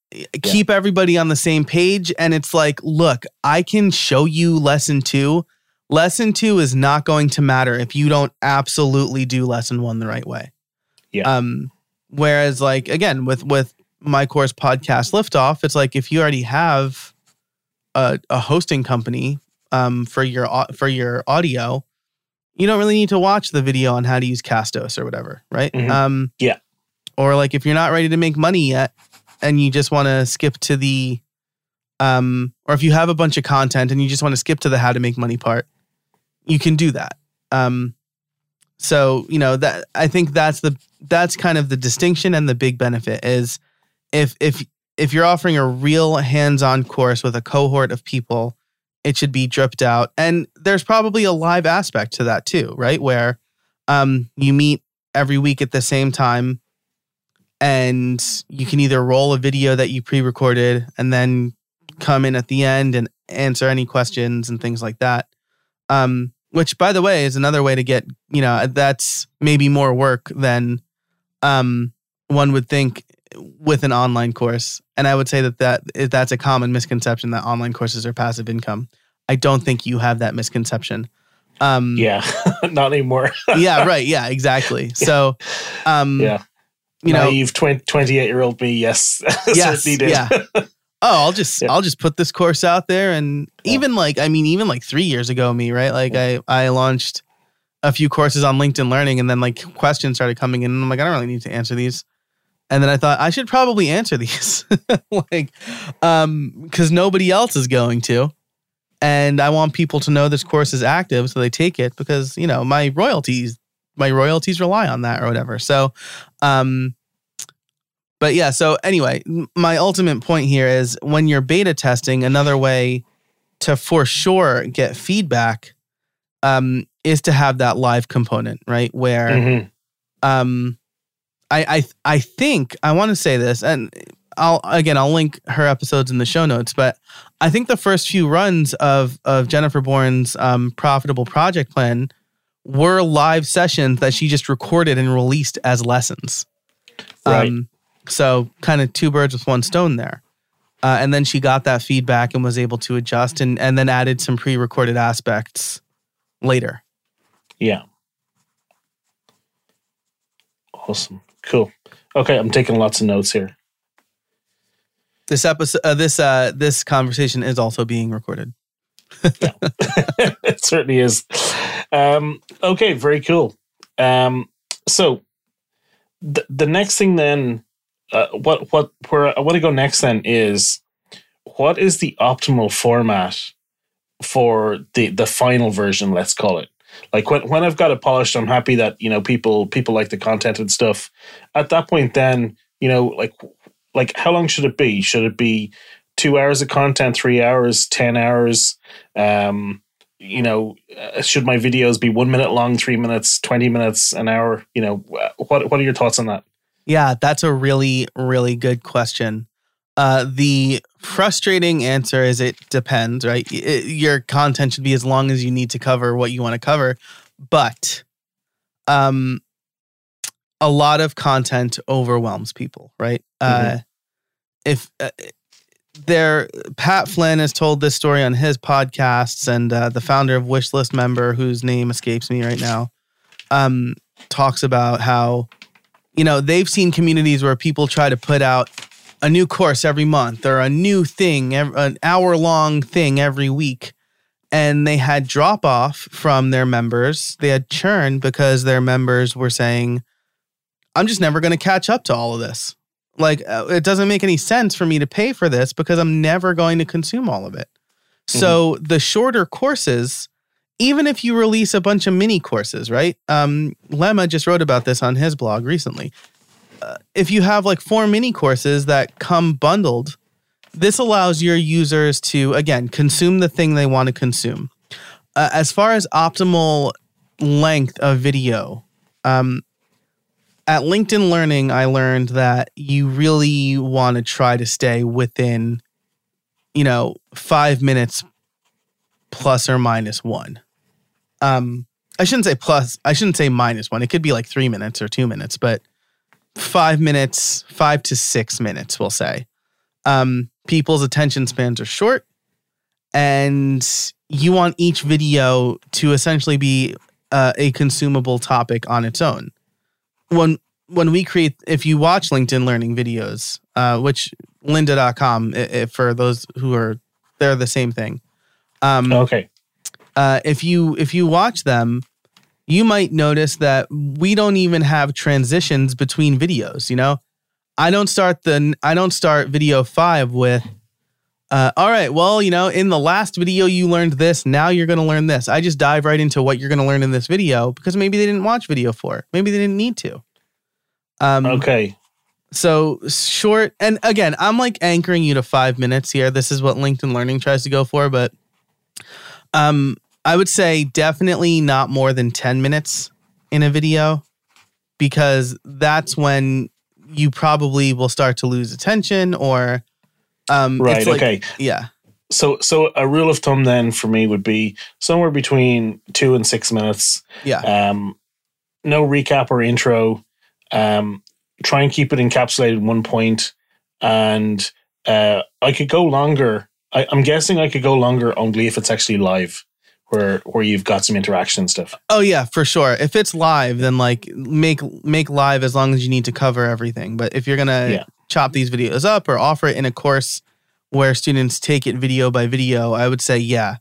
Keep yeah. everybody on the same page. And it's like, look, I can show you lesson two. Lesson two is not going to matter if you don't absolutely do lesson one the right way. Yeah. Um, whereas like again, with with my course podcast liftoff, it's like if you already have a, a hosting company um, for your for your audio, you don't really need to watch the video on how to use Castos or whatever, right? Mm-hmm. Um, yeah. Or like if you're not ready to make money yet, and you just want to skip to the, um, or if you have a bunch of content and you just want to skip to the how to make money part, you can do that. Um, so you know that I think that's the that's kind of the distinction and the big benefit is if if if you're offering a real hands-on course with a cohort of people it should be dripped out. And there's probably a live aspect to that too, right? Where um, you meet every week at the same time. And you can either roll a video that you pre-recorded and then come in at the end and answer any questions and things like that. Um, which, by the way, is another way to get you know that's maybe more work than um, one would think with an online course. And I would say that, that that's a common misconception that online courses are passive income. I don't think you have that misconception. Um, yeah, not anymore. yeah, right. Yeah, exactly. So, um, yeah, you Naive know, 28 year old me, yes, yes. Yeah. Oh, I'll just yeah. I'll just put this course out there, and yeah. even like I mean, even like three years ago, me right, like yeah. I I launched a few courses on LinkedIn Learning, and then like questions started coming in, and I'm like, I don't really need to answer these. And then I thought I should probably answer these, like, um, because nobody else is going to, and I want people to know this course is active, so they take it because you know my royalties, my royalties rely on that or whatever. So, um, but yeah. So anyway, my ultimate point here is when you're beta testing, another way to for sure get feedback, um, is to have that live component, right? Where, mm-hmm. um, I I I think I want to say this, and I'll again I'll link her episodes in the show notes, but I think the first few runs of of Jennifer Bourn's um, profitable project plan were live sessions that she just recorded and released as lessons. Right. Um, so kind of two birds with one stone there. Uh, and then she got that feedback and was able to adjust and and then added some pre-recorded aspects later. Yeah. Awesome. Cool. Okay, I'm taking lots of notes here. This episode, uh, this uh, this conversation is also being recorded. it certainly is. Um, okay, very cool. Um, so the the next thing then, uh, what what where I want to go next then is what is the optimal format for the the final version? Let's call it. Like when when I've got it polished, I'm happy that you know people people like the content and stuff. At that point, then you know like like how long should it be? Should it be two hours of content, three hours, ten hours? Um, you know, uh, should my videos be one minute long, three minutes, twenty minutes, an hour? You know, what what are your thoughts on that? Yeah, that's a really really good question. Uh, the frustrating answer is it depends, right? It, your content should be as long as you need to cover what you want to cover, but um, a lot of content overwhelms people, right? Uh, mm-hmm. Uh, if uh, there, Pat Flynn has told this story on his podcasts, and uh, the founder of Wishlist member, whose name escapes me right now, um, talks about how you know they've seen communities where people try to put out a new course every month or a new thing, an hour long thing every week. And they had drop off from their members. They had churn because their members were saying, I'm just never going to catch up to all of this. Like, uh, it doesn't make any sense for me to pay for this because I'm never going to consume all of it. Mm-hmm. So the shorter courses, even if you release a bunch of mini courses, right? Um, Lema just wrote about this on his blog recently if you have like four mini courses that come bundled, this allows your users to again consume the thing they want to consume. Uh, as far as optimal length of video, um, at LinkedIn Learning, I learned that you really want to try to stay within, you know, five minutes plus or minus one. Um, I shouldn't say plus. I shouldn't say minus one. It could be like three minutes or two minutes, but five minutes, five to six minutes, we'll say. Um, people's attention spans are short, and you want each video to essentially be uh, a consumable topic on its own. When when we create, if you watch LinkedIn Learning videos, uh, which lynda.com, if, for those who are, they're the same thing. Um, okay. Uh, if you if you watch them, you might notice that we don't even have transitions between videos, you know? I don't start the I don't start video 5 with uh, all right, well, you know, in the last video you learned this, now you're going to learn this. I just dive right into what you're going to learn in this video because maybe they didn't watch video 4. Maybe they didn't need to. Um, okay. So short, and again, I'm like anchoring you to five minutes here. This is what LinkedIn Learning tries to go for, but um, I would say definitely not more than 10 minutes in a video because that's when you probably will start to lose attention or um Right. it's like- okay. yeah So so a rule of thumb then for me would be somewhere between two and six minutes. yeah Um, no recap or intro. Um, try and keep it encapsulated in one point, and uh, I could go longer. I, I'm guessing I could go longer only if it's actually live, where where you've got some interaction and stuff. oh yeah for sure if it's live then like make make live as long as you need to cover everything but if you're gonna Yeah. Chop these videos up or offer it in a course where students take it video by video i would say yeah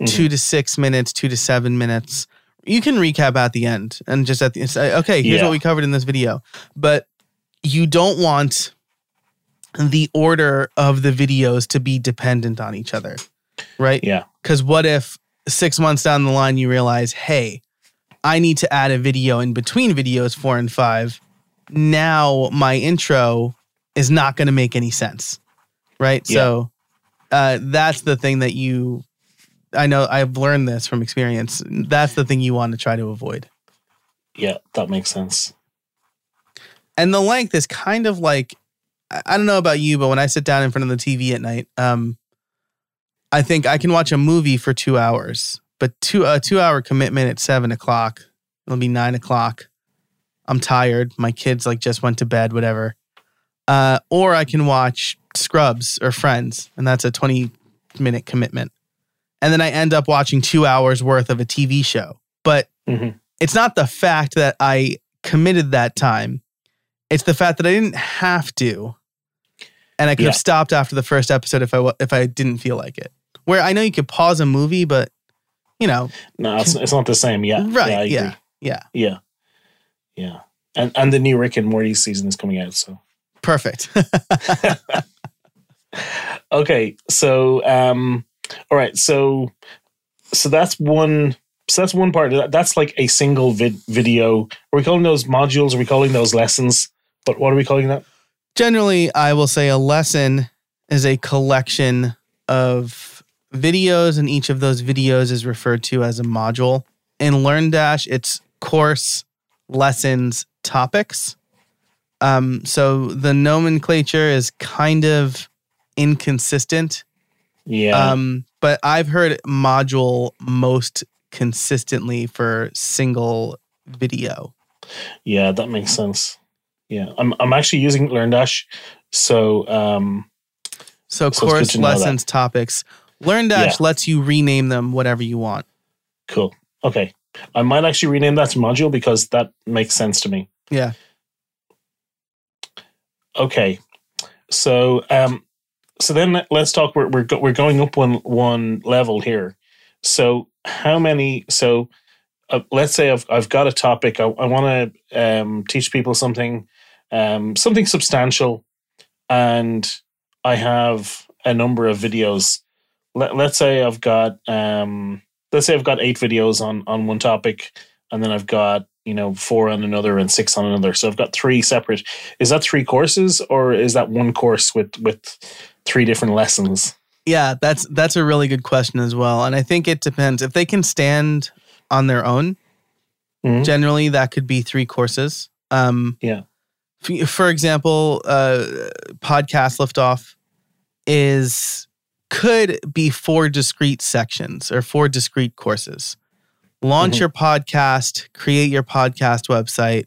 Mhm. two to six minutes two to seven minutes you can recap at the end and just at the say okay here's Yeah. what we covered in this video but you don't want the order of the videos to be dependent on each other right Yeah, because what if six months down the line you realize, hey, I need to add a video in between videos four and five. Now my intro is not going to make any sense. Right. Yeah. So uh, that's the thing that you, I know I've learned this from experience. That's the thing you want to try to avoid. yeah, that makes sense. And the length is kind of like, I don't know about you, but when I sit down in front of the TV at night, um, I think I can watch a movie for two hours, but two a two hour commitment at seven o'clock. It'll be nine o'clock. I'm tired. My kids like just went to bed, whatever. Uh, or I can watch Scrubs or Friends, and that's a 20 minute commitment. And then I end up watching two hours worth of a TV show. But hmm it's not the fact that I committed that time. It's the fact that I didn't have to, and I could Yeah. have stopped after the first episode if I if I didn't feel like it. Where I know you could pause a movie, but you know, No, it's, it's not the same. Yeah, right? Yeah, Yeah, yeah, yeah, yeah. And and the new Rick and Morty season is coming out. So perfect. okay, so um, all right, so so that's one. So that's one part. That's like a single vid- video. Are we calling those modules? Are we calling those lessons? But what are we calling that? Generally, I will say a lesson is a collection of videos, and each of those videos is referred to as a module. In LearnDash, it's course, lessons, topics. Um, so the nomenclature is kind of inconsistent. Yeah, Um, but I've heard module most consistently for single video. yeah, that makes sense. Yeah, I'm I'm actually using LearnDash. So um, So, good course, to know that. lessons, topics. LearnDash Yeah. lets you rename them whatever you want. cool. Okay, I might actually rename that to module because that makes sense to me. Yeah. Okay, so um, so then let- let's talk. We're we're go, we're going up one one level here. So how many? So uh, let's say I've I've got a topic. I, I want to um, teach people something um, something substantial, and I have a number of videos. Let, let's say I've got um, let's say I've got eight videos on on one topic, and then I've got you know four on another and six on another. So I've got three separate. Is that three courses or is that one course with with three different lessons? Yeah, that's that's a really good question as well. And I think it depends. If they can stand on their own, Mhm. generally that could be three courses. Um Yeah. For example, uh podcast liftoff is could be four discrete sections or four discrete courses. Launch Mhm. your podcast, create your podcast website,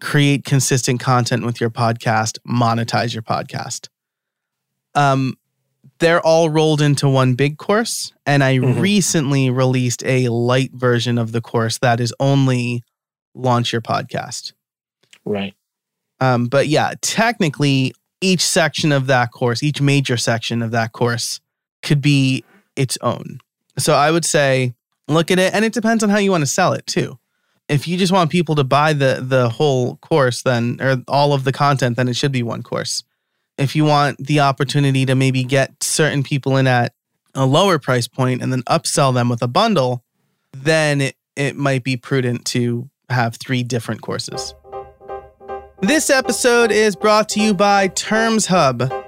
create consistent content with your podcast, monetize your podcast. Um, they're all rolled into one big course, and I Mhm. recently released a light version of the course that is only launch your podcast. Right. Um, but yeah, technically, each section of that course, each major section of that course, could be its own. So I would say look at it, and it depends on how you want to sell it too. If you just want people to buy the the whole course, then or all of the content, then it should be one course. If you want the opportunity to maybe get certain people in at a lower price point and then upsell them with a bundle, then it, it might be prudent to have three different courses. This episode is brought to you by TermsHub.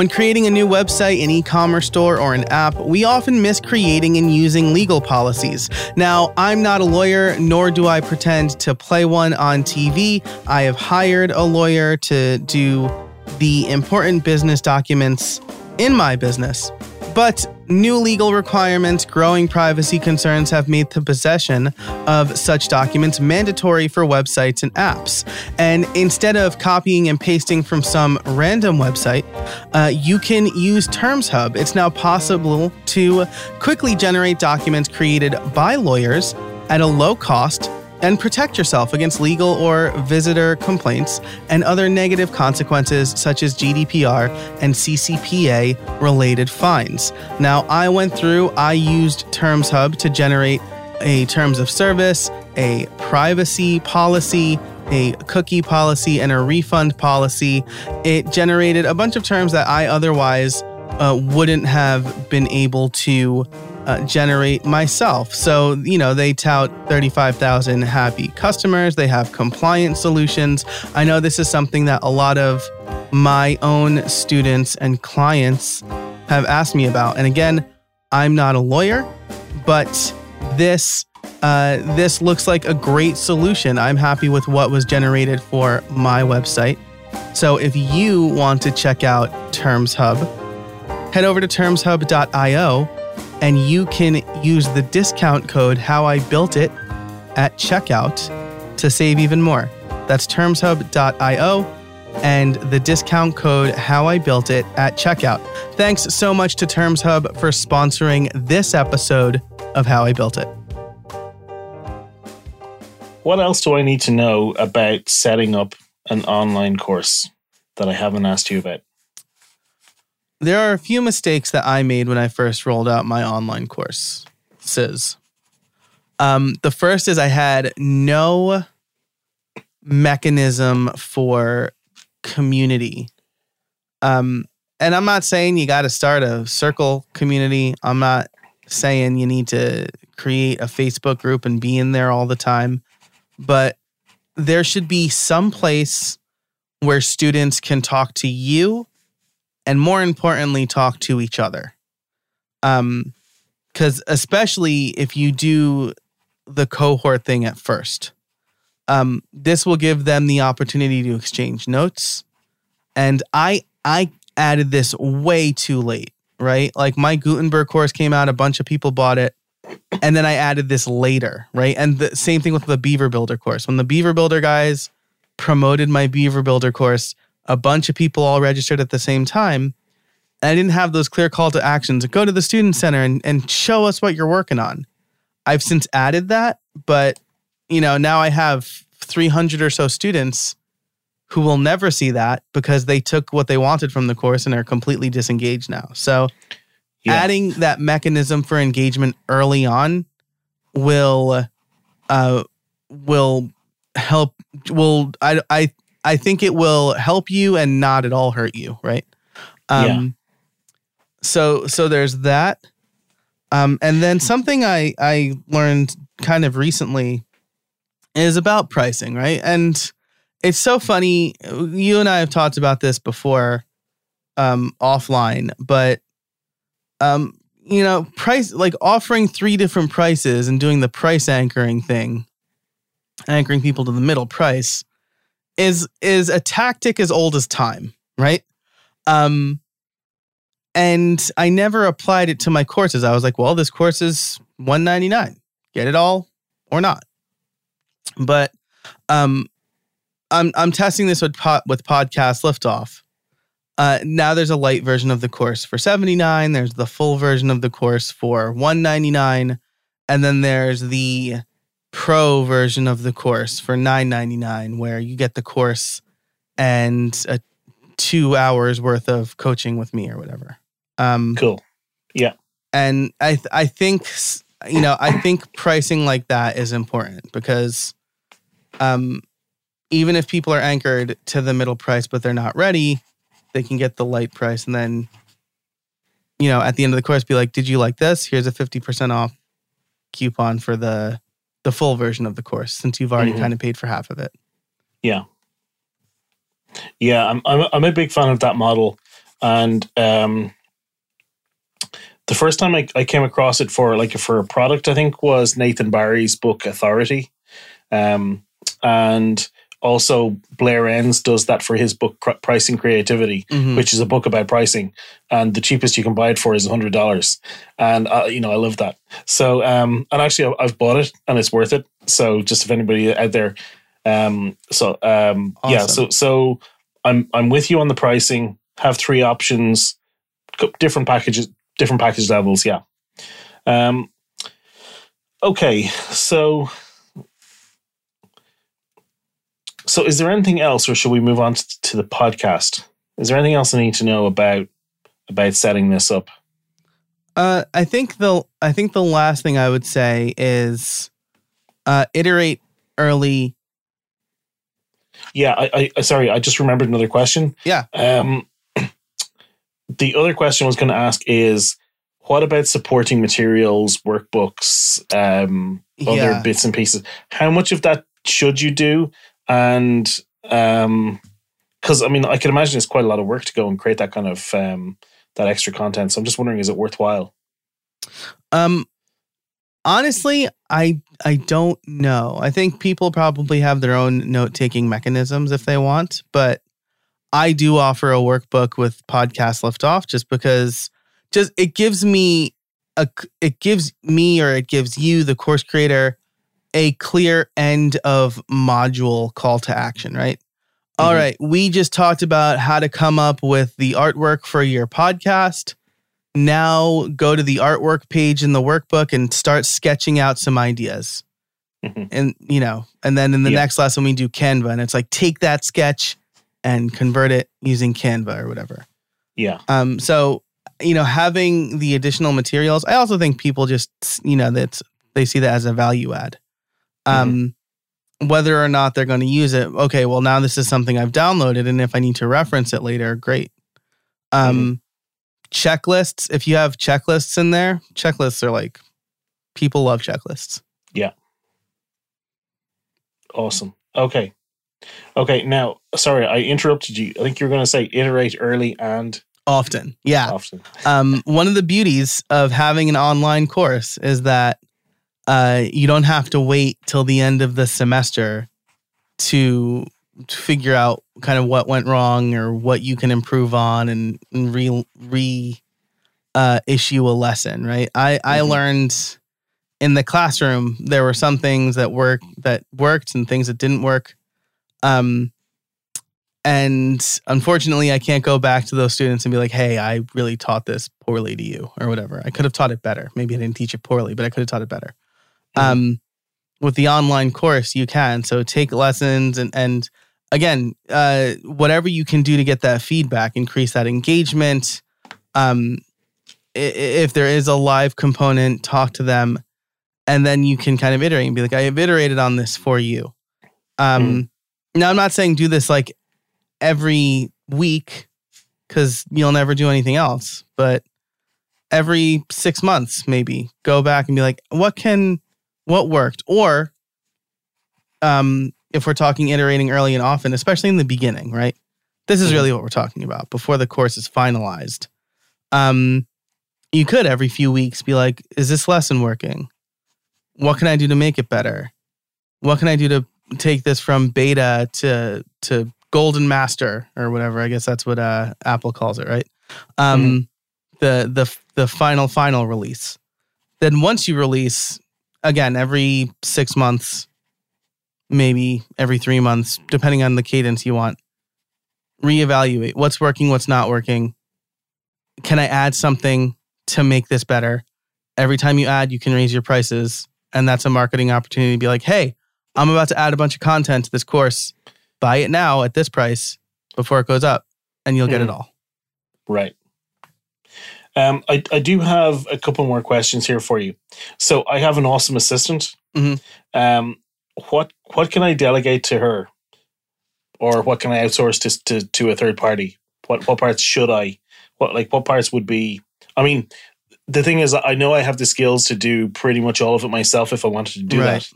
When creating a new website, an e commerce store, or an app, we often miss creating and using legal policies. Now, I'm not a lawyer, nor do I pretend to play one on TV. I have hired a lawyer to do the important business documents in my business. But new legal requirements, growing privacy concerns have made the possession of such documents mandatory for websites and apps. And instead of copying and pasting from some random website, uh, you can use TermsHub. It's now possible to quickly generate documents created by lawyers at a low cost and protect yourself against legal or visitor complaints and other negative consequences such as GDPR and CCPA related fines. Now, I went through, I used TermsHub to generate a terms of service, a privacy policy, a cookie policy, and a refund policy. It generated a bunch of terms that I otherwise uh, wouldn't have been able to uh, generate myself. So, you know, they tout 35,000 happy customers, they have compliance solutions. I know this is something that a lot of my own students and clients have asked me about. And again, I'm not a lawyer, but this uh, this looks like a great solution. I'm happy with what was generated for my website. So if you want to check out TermsHub, head over to termshub.io and you can use the discount code how I built it at checkout to save even more. That's termshub.io and the discount code how I built it at checkout. Thanks so much to TermsHub for sponsoring this episode of How I Built It. What else do I need to know about setting up an online course that I haven't asked you about? There are a few mistakes that I made when I first rolled out my online course. Says, um, the first is I had no mechanism for community. Um, and I'm not saying you got to start a circle community. I'm not saying you need to create a Facebook group and be in there all the time, but there should be some place where students can talk to you and more importantly talk to each other. Um because especially if you do the cohort thing at first um this will give them the opportunity to exchange notes. And i i added this way too late right? Like my gutenberg course came out a bunch of people bought it and then i added this later right? And the same thing with the beaver builder course. When the beaver builder guys promoted my beaver builder course a bunch of people all registered at the same time. And I didn't have those clear call to actions. Go to the student center and, and show us what you're working on. I've since added that, but you know, now I have 300 or so students who will never see that because they took what they wanted from the course and are completely disengaged now. So yeah. adding that mechanism for engagement early on will uh will help will I I I think it will help you and not at all hurt you, right? Um, yeah. So so there's that. Um, and then something I I learned kind of recently is about pricing, right? And it's so funny. You and I have talked about this before, um, offline, but um, you know, price like offering three different prices and doing the price anchoring thing, anchoring people to the middle price is is a tactic as old as time, right? Um and I never applied it to my courses. I was like, well, this course is 199. Get it all or not. But um I'm I'm testing this with with podcast liftoff. Uh, now there's a light version of the course for 79. There's the full version of the course for 199, and then there's the pro version of the course for 9.99 where you get the course and a 2 hours worth of coaching with me or whatever. Um cool. Yeah. And I th- I think you know, I think pricing like that is important because um even if people are anchored to the middle price but they're not ready, they can get the light price and then you know, at the end of the course be like, "Did you like this? Here's a 50% off coupon for the the full version of the course since you've already mm-hmm. kind of paid for half of it. Yeah. Yeah, I'm, I'm I'm a big fan of that model. and um, the first time I, I came across it for like for a product, I think was Nathan Barry's book Authority, um, and also Blair Enns does that for his book Pricing Creativity, Mhm. which is a book about pricing, and the cheapest you can buy it for is hundred dollars, and uh, you know I love that. So um, and actually I- I've bought it and it's worth it. So just if anybody out there, um, so um, yeah, so so I'm I'm with you on the pricing. Have three options, different packages, different package levels. Yeah. Um. Okay, so so is there anything else, or should we move on to, the podcast? Is there anything else I need to know about about setting this up? Uh, I think the I think the last thing I would say is uh, iterate early. Yeah, I, I sorry, I just remembered another question. Yeah. Um, the other question I was going to ask is, what about supporting materials, workbooks, um, other Yeah. bits and pieces? How much of that should you do? And um, because I mean, I can imagine it's quite a lot of work to go and create that kind of um, that extra content. So I'm just wondering, is it worthwhile? Um, honestly, I I don't know. I think people probably have their own note taking mechanisms if they want, but I do offer a workbook with podcast liftoff just because just it gives me a it gives me or it gives you the course creator a clear end of module call to action, right? All Mhm. right, we just talked about how to come up with the artwork for your podcast now go to the artwork page in the workbook and start sketching out some ideas. Mhm. And you know, and then in the Yeah. next lesson we do Canva and it's like take that sketch and convert it using Canva or whatever. Yeah. Um so you know, having the additional materials, I also think people just you know that they see that as a value add. Um whether or not they're going to use it, okay, well now this is something I've downloaded and if I need to reference it later, great. Um checklists, if you have checklists in there, checklists are like people love checklists. Yeah. Awesome. Okay. Okay. Now, sorry, I interrupted you. I think you were going to say iterate early and Often. Yeah. often. um, one of the beauties of having an online course is that uh, you don't have to wait till the end of the semester to, to figure out kind of what went wrong or what you can improve on and, and re re uh, issue a lesson. Right. I I Mhm. learned in the classroom there were some things that work that worked and things that didn't work. Um, and unfortunately, I can't go back to those students and be like, hey, I really taught this poorly to you or whatever. I could have taught it better. Maybe I didn't teach it poorly, but I could have taught it better. Um, with the online course, you can. So take lessons and, and again, uh, whatever you can do to get that feedback, increase that engagement. Um, if there is a live component, talk to them. And then you can kind of iterate and be like, I have iterated on this for you. Um, Now, I'm not saying do this like every week because you'll never do anything else, but every six months, maybe go back and be like, what can, what worked? Or um, if we're talking iterating early and often, especially in the beginning, right? This is Mhm. really what we're talking about before the course is finalized. Um, you could every few weeks be like, is this lesson working? What can I do to make it better? What can I do to take this from beta to to golden master or whatever? I guess that's what uh, Apple calls it, right? Um, The the the final final release. Then once you release, again, every six months, maybe every three months, depending on the cadence you want, reevaluate what's working, what's not working. Can I add something to make this better? Every time you add, you can raise your prices. And that's a marketing opportunity to be like, hey, I'm about to add a bunch of content to this course. Buy it now at this price before it goes up, and you'll get it Mhm. all. Right. Um, I, I do have a couple more questions here for you. So I have an awesome assistant. Mhm. Um, what what can I delegate to her, or what can I outsource to to, to a third party? What what parts should I? What like what parts would be? I mean, the thing is, I know I have the skills to do pretty much all of it myself if I wanted to do Right.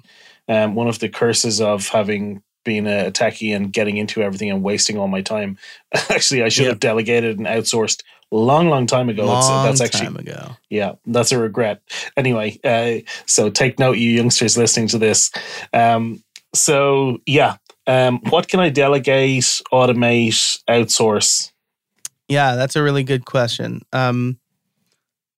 that. Um, one of the curses of having being a techie and getting into everything and wasting all my time. actually, I should Yep. have delegated and outsourced long, long time ago. It's- Long that's actually time ago. yeah, that's a regret. Anyway, uh, so take note, you youngsters listening to this. Um, so yeah, um, what can I delegate, automate, outsource? Yeah, that's a really good question. Um,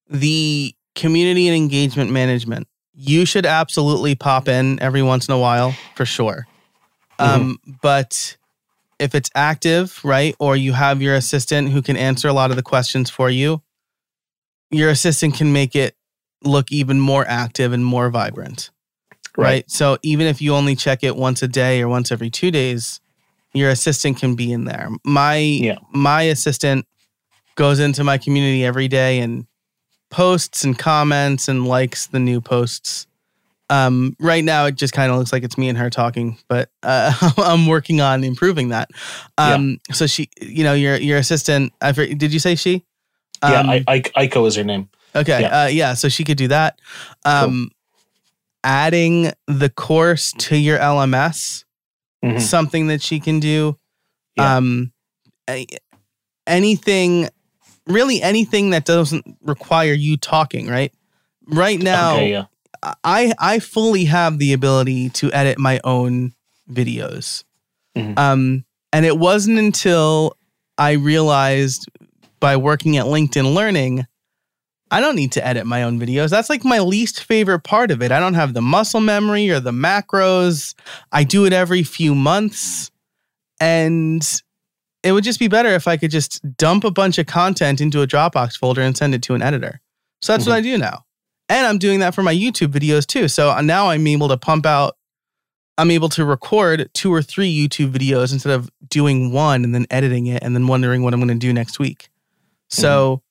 the community and engagement management, you should absolutely pop in every once in a while for sure. Um, but if it's active, right, or you have your assistant who can answer a lot of the questions for you, your assistant can make it look even more active and more vibrant. Right. So even if you only check it once a day or once every two days, your assistant can be in there. My Yeah. my assistant goes into my community every day and posts and comments and likes the new posts. Um, right now, it just kind of looks like it's me and her talking, but uh, I'm working on improving that. Um, So she, you know, your your assistant. I did you say she? Yeah, Um, I, I, Ico is her name. Okay. Yeah. Uh, yeah. So she could do that. Um, Adding the course to your LMS, Mhm. something that she can do. Yeah. Um, anything, really anything that doesn't require you talking. Right. Right now, okay, yeah, I I fully have the ability to edit my own videos. Mhm. Um, and it wasn't until I realized by working at LinkedIn Learning, I don't need to edit my own videos. That's like my least favorite part of it. I don't have the muscle memory or the macros. I do it every few months. And it would just be better if I could just dump a bunch of content into a Dropbox folder and send it to an editor. So that's what I do now. And I'm doing that for my YouTube videos too. So now I'm able to pump out, I'm able to record two or three YouTube videos instead of doing one and then editing it and then wondering what I'm going to do next week. So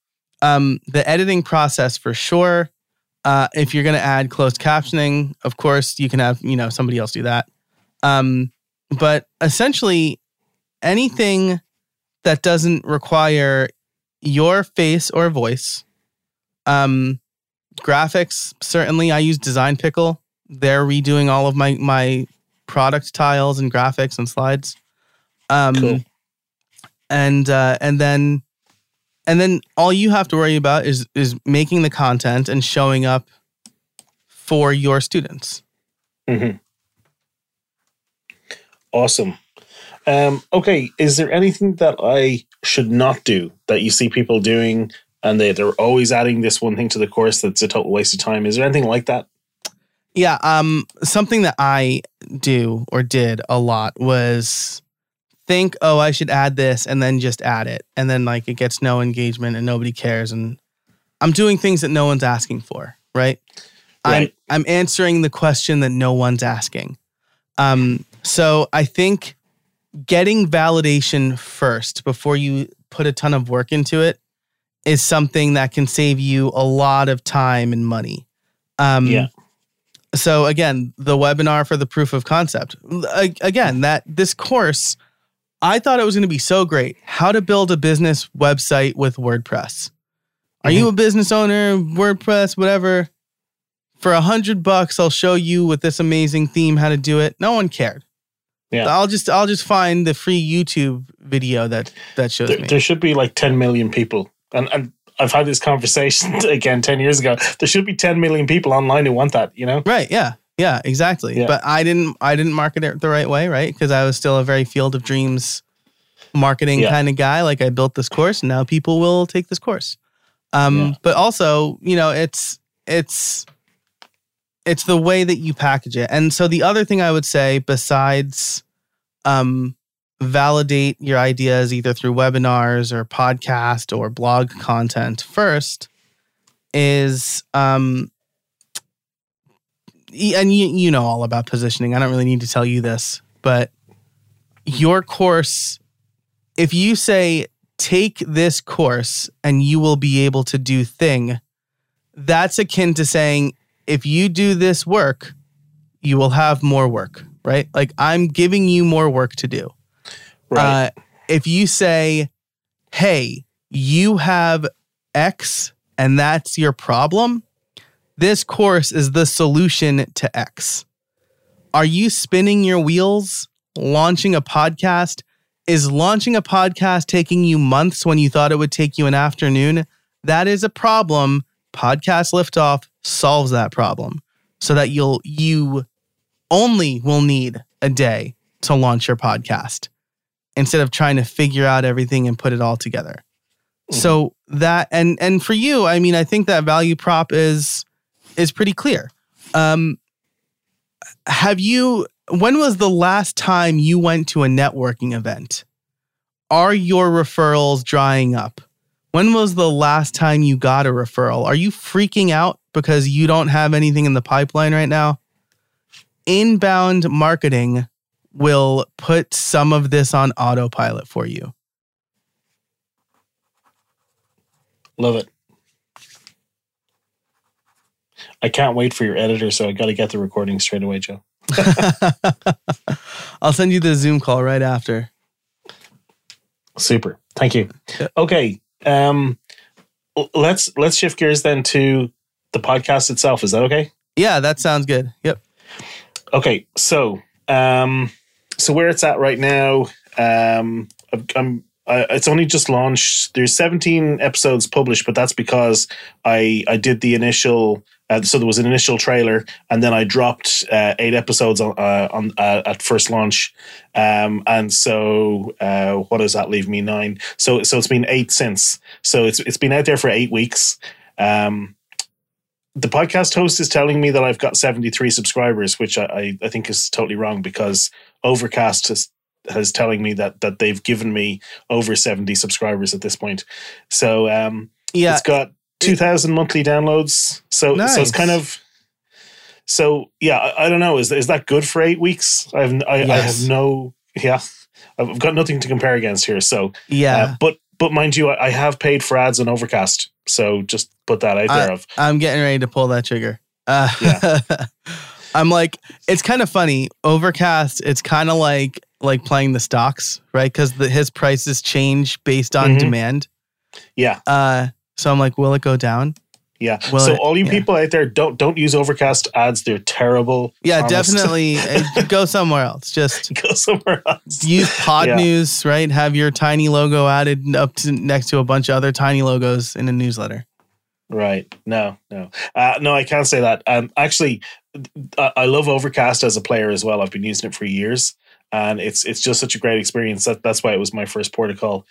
um, the editing process for sure. Uh, if you're going to add closed captioning, of course, you can have you know somebody else do that. Um, but essentially, anything that doesn't require your face or voice, um, graphics certainly. I use Design Pickle. They're redoing all of my my product tiles and graphics and slides. Um, Cool. And uh, and then and then all you have to worry about is is making the content and showing up for your students. mm-hmm. Awesome. Um, okay, is there anything that I should not do that you see people doing and they, they're always adding this one thing to the course that's a total waste of time? Is there anything like that? Yeah, um something that I do or did a lot was think, "Oh, I should add this," and then just add it. And then like it gets no engagement and nobody cares and I'm doing things that no one's asking for, right? Right. I'm I'm answering the question that no one's asking. Um so I think getting validation first before you put a ton of work into it is something that can save you a lot of time and money. Um, Yeah. So again, the webinar for the proof of concept. Again, that this course, I thought it was going to be so great. How to build a business website with WordPress. Are you a business owner, WordPress, whatever? For a hundred bucks, I'll show you with this amazing theme how to do it. No one cared. Yeah. I'll just I'll just find the free YouTube video that that shows There, me. there should be like 10 million people. And, and I've had this conversation again 10 years ago. There should be 10 million people online who want that, you know? Right. Yeah. Yeah. Exactly. Yeah. But I didn't. I didn't market it the right way, right? Because I was still a very field of dreams marketing Yeah. kind of guy. Like I built this course, and now people will take this course. Um, Yeah. But also, you know, it's it's it's the way that you package it. And so the other thing I would say, besides um, validate your ideas either through webinars or podcast or blog content first, is um, and you, you know all about positioning. I don't really need to tell you this, but your course, if you say, take this course and you will be able to do thing, that's akin to saying, if you do this work, you will have more work, right? Like I'm giving you more work to do. Right. Uh, if you say, hey, you have X and that's your problem, this course is the solution to X. Are you spinning your wheels launching a podcast? Is launching a podcast taking you months when you thought it would take you an afternoon? That is a problem. Podcast Liftoff solves that problem so that you'll you only will need a day to launch your podcast instead of trying to figure out everything and put it all together. Mm-hmm. So that and and for you, I mean, I think that value prop is is pretty clear. Um, have you? When was the last time you went to a networking event? Are your referrals drying up? When was the last time you got a referral? Are you freaking out because you don't have anything in the pipeline right now? Inbound marketing will put some of this on autopilot for you. Love it. I can't wait for your editor, so I got to get the recording straight away, Joe. I'll send you the Zoom call right after. Super. Thank you. Okay. Um let's let's shift gears then to the podcast itself. Is that okay? Yeah, that sounds good. Yep. Okay. So, um so where it's at right now, um I'm it's only just launched. There's 17 episodes published, but that's because I I did the initial. Uh, so there was an initial trailer, and then I dropped uh, eight episodes on uh, on uh, at first launch, um, and so uh, what does that leave me nine? So so it's been eight since. So it's it's been out there for eight weeks. Um, the podcast host is telling me that I've got 73 subscribers, which I, I think is totally wrong because Overcast has has telling me that that they've given me over 70 subscribers at this point. So um yeah, it's got 2000 monthly downloads. So nice. so it's kind of so yeah, I, I, don't know. Is is that good for eight weeks? I have I, yes. I have no yeah. I've got nothing to compare against here. So yeah, uh, but but mind you, I, I, have paid for ads on Overcast. So just put that out there. I, of I'm getting ready to pull that trigger. Uh, yeah. I'm like, it's kind of funny. Overcast, it's kind of like like playing the stocks, right? Because his prices change based on mm-hmm. demand. Yeah. Uh, so I'm like, will it go down? Yeah. Will so it, all you yeah. people out there, don't don't use Overcast ads. They're terrible. Yeah, definitely uh, go somewhere else. Just go somewhere else. Use Pod yeah. News, right? Have your tiny logo added up to next to a bunch of other tiny logos in a newsletter. Right. No, no, uh, no. I can't say that. Um, actually, I love Overcast as a player as well. I've been using it for years, and it's it's just such a great experience. That that's why it was my first protocol.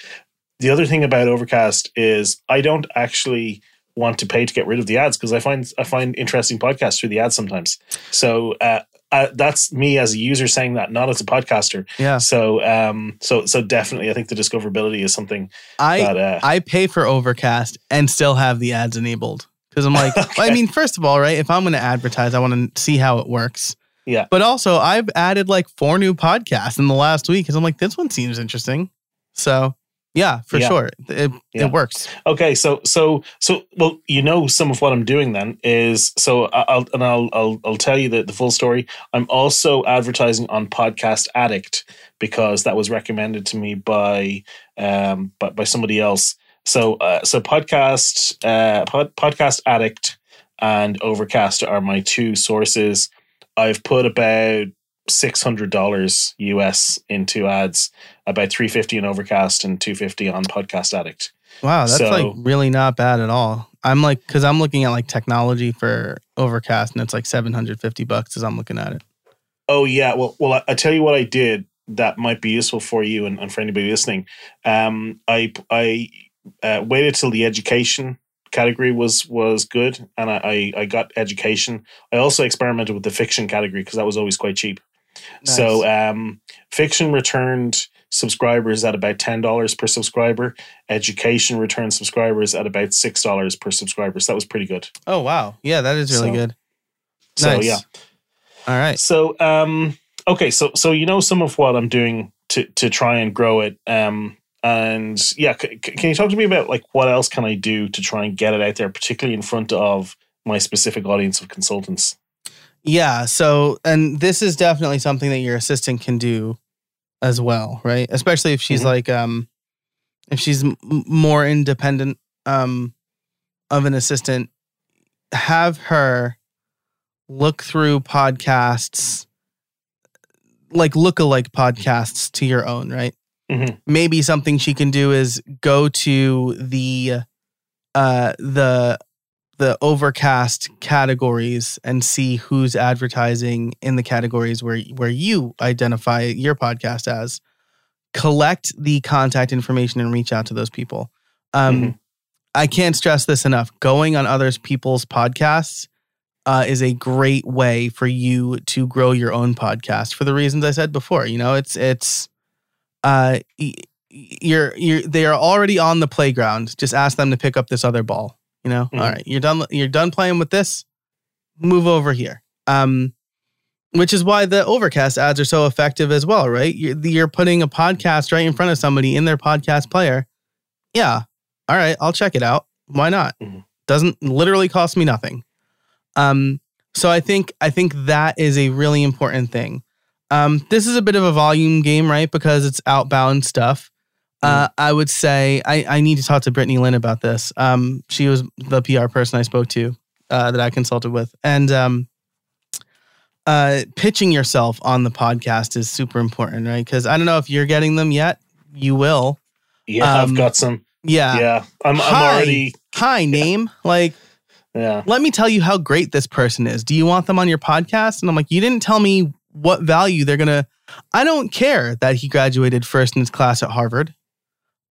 The other thing about Overcast is I don't actually want to pay to get rid of the ads because I find I find interesting podcasts through the ads sometimes. So uh, uh, that's me as a user saying that, not as a podcaster. Yeah. So um, so so definitely, I think the discoverability is something I that, uh, I pay for Overcast and still have the ads enabled. Because I'm like, okay. I mean, first of all, right? If I'm going to advertise, I want to see how it works. Yeah. But also, I've added like four new podcasts in the last week because I'm like, this one seems interesting. So yeah, for yeah. sure, it yeah. it works. Okay, so so so well, you know, some of what I'm doing then is so I'll and I'll I'll I'll tell you the the full story. I'm also advertising on Podcast Addict because that was recommended to me by um by, by somebody else. So, uh, so podcast, uh, pod, podcast addict and Overcast are my two sources. I've put about six hundred dollars US into ads, about three fifty in Overcast and two fifty on Podcast Addict. Wow, that's so, like really not bad at all. I'm like, because I'm looking at like technology for Overcast, and it's like seven hundred fifty bucks as I'm looking at it. Oh yeah, well, well, I, I tell you what I did that might be useful for you and, and for anybody listening. Um, I I uh, waited till the education category was was good, and I, I, I got education. I also experimented with the fiction category because that was always quite cheap. Nice. So um, fiction returned subscribers at about ten dollars per subscriber. Education returned subscribers at about six dollars per subscriber. So that was pretty good. Oh wow, yeah, that is really so, good. Nice. So yeah. All right. So um, okay, so so you know some of what I'm doing to to try and grow it. Um, and yeah, c- can you talk to me about like what else can I do to try and get it out there, particularly in front of my specific audience of consultants? Yeah. So, and this is definitely something that your assistant can do as well, right? Especially if she's mm-hmm. like, um, if she's m- more independent, um, of an assistant, have her look through podcasts like lookalike podcasts to your own, right? Mhm. Maybe something she can do is go to the uh the the overcast categories and see who's advertising in the categories where where you identify your podcast as. Collect the contact information and reach out to those people. Um Mhm. i can't stress this enough. Going on others people's podcasts uh, is a great way for you to grow your own podcast for the reasons i said before. You know it's it's uh you're you're they are already on the playground. Just ask them to pick up this other ball you know? Mhm. all right you're done you're done playing with this. Move over here. Um which is why the overcast ads are so effective as well right? You're, you're putting a podcast right in front of somebody in their podcast player. Yeah. All right i'll check it out. Why not? Mhm. doesn't literally cost me nothing. Um so i think i think that is a really important thing. Um this is a bit of a volume game right? Because it's outbound stuff uh, I would say I, I need to talk to Brittany Lynn about this. Um, she was the PR person I spoke to uh, that I consulted with, and um, uh, pitching yourself on the podcast is super important, right? Because I don't know if you're getting them yet. You will. Yeah, Um, I've got some. Yeah. Yeah, I'm. I'm already. Hi, name. Like, Yeah. let me tell you how great this person is. Do you want them on your podcast? And I'm like, you didn't tell me what value they're gonna. I don't care that he graduated first in his class at Harvard.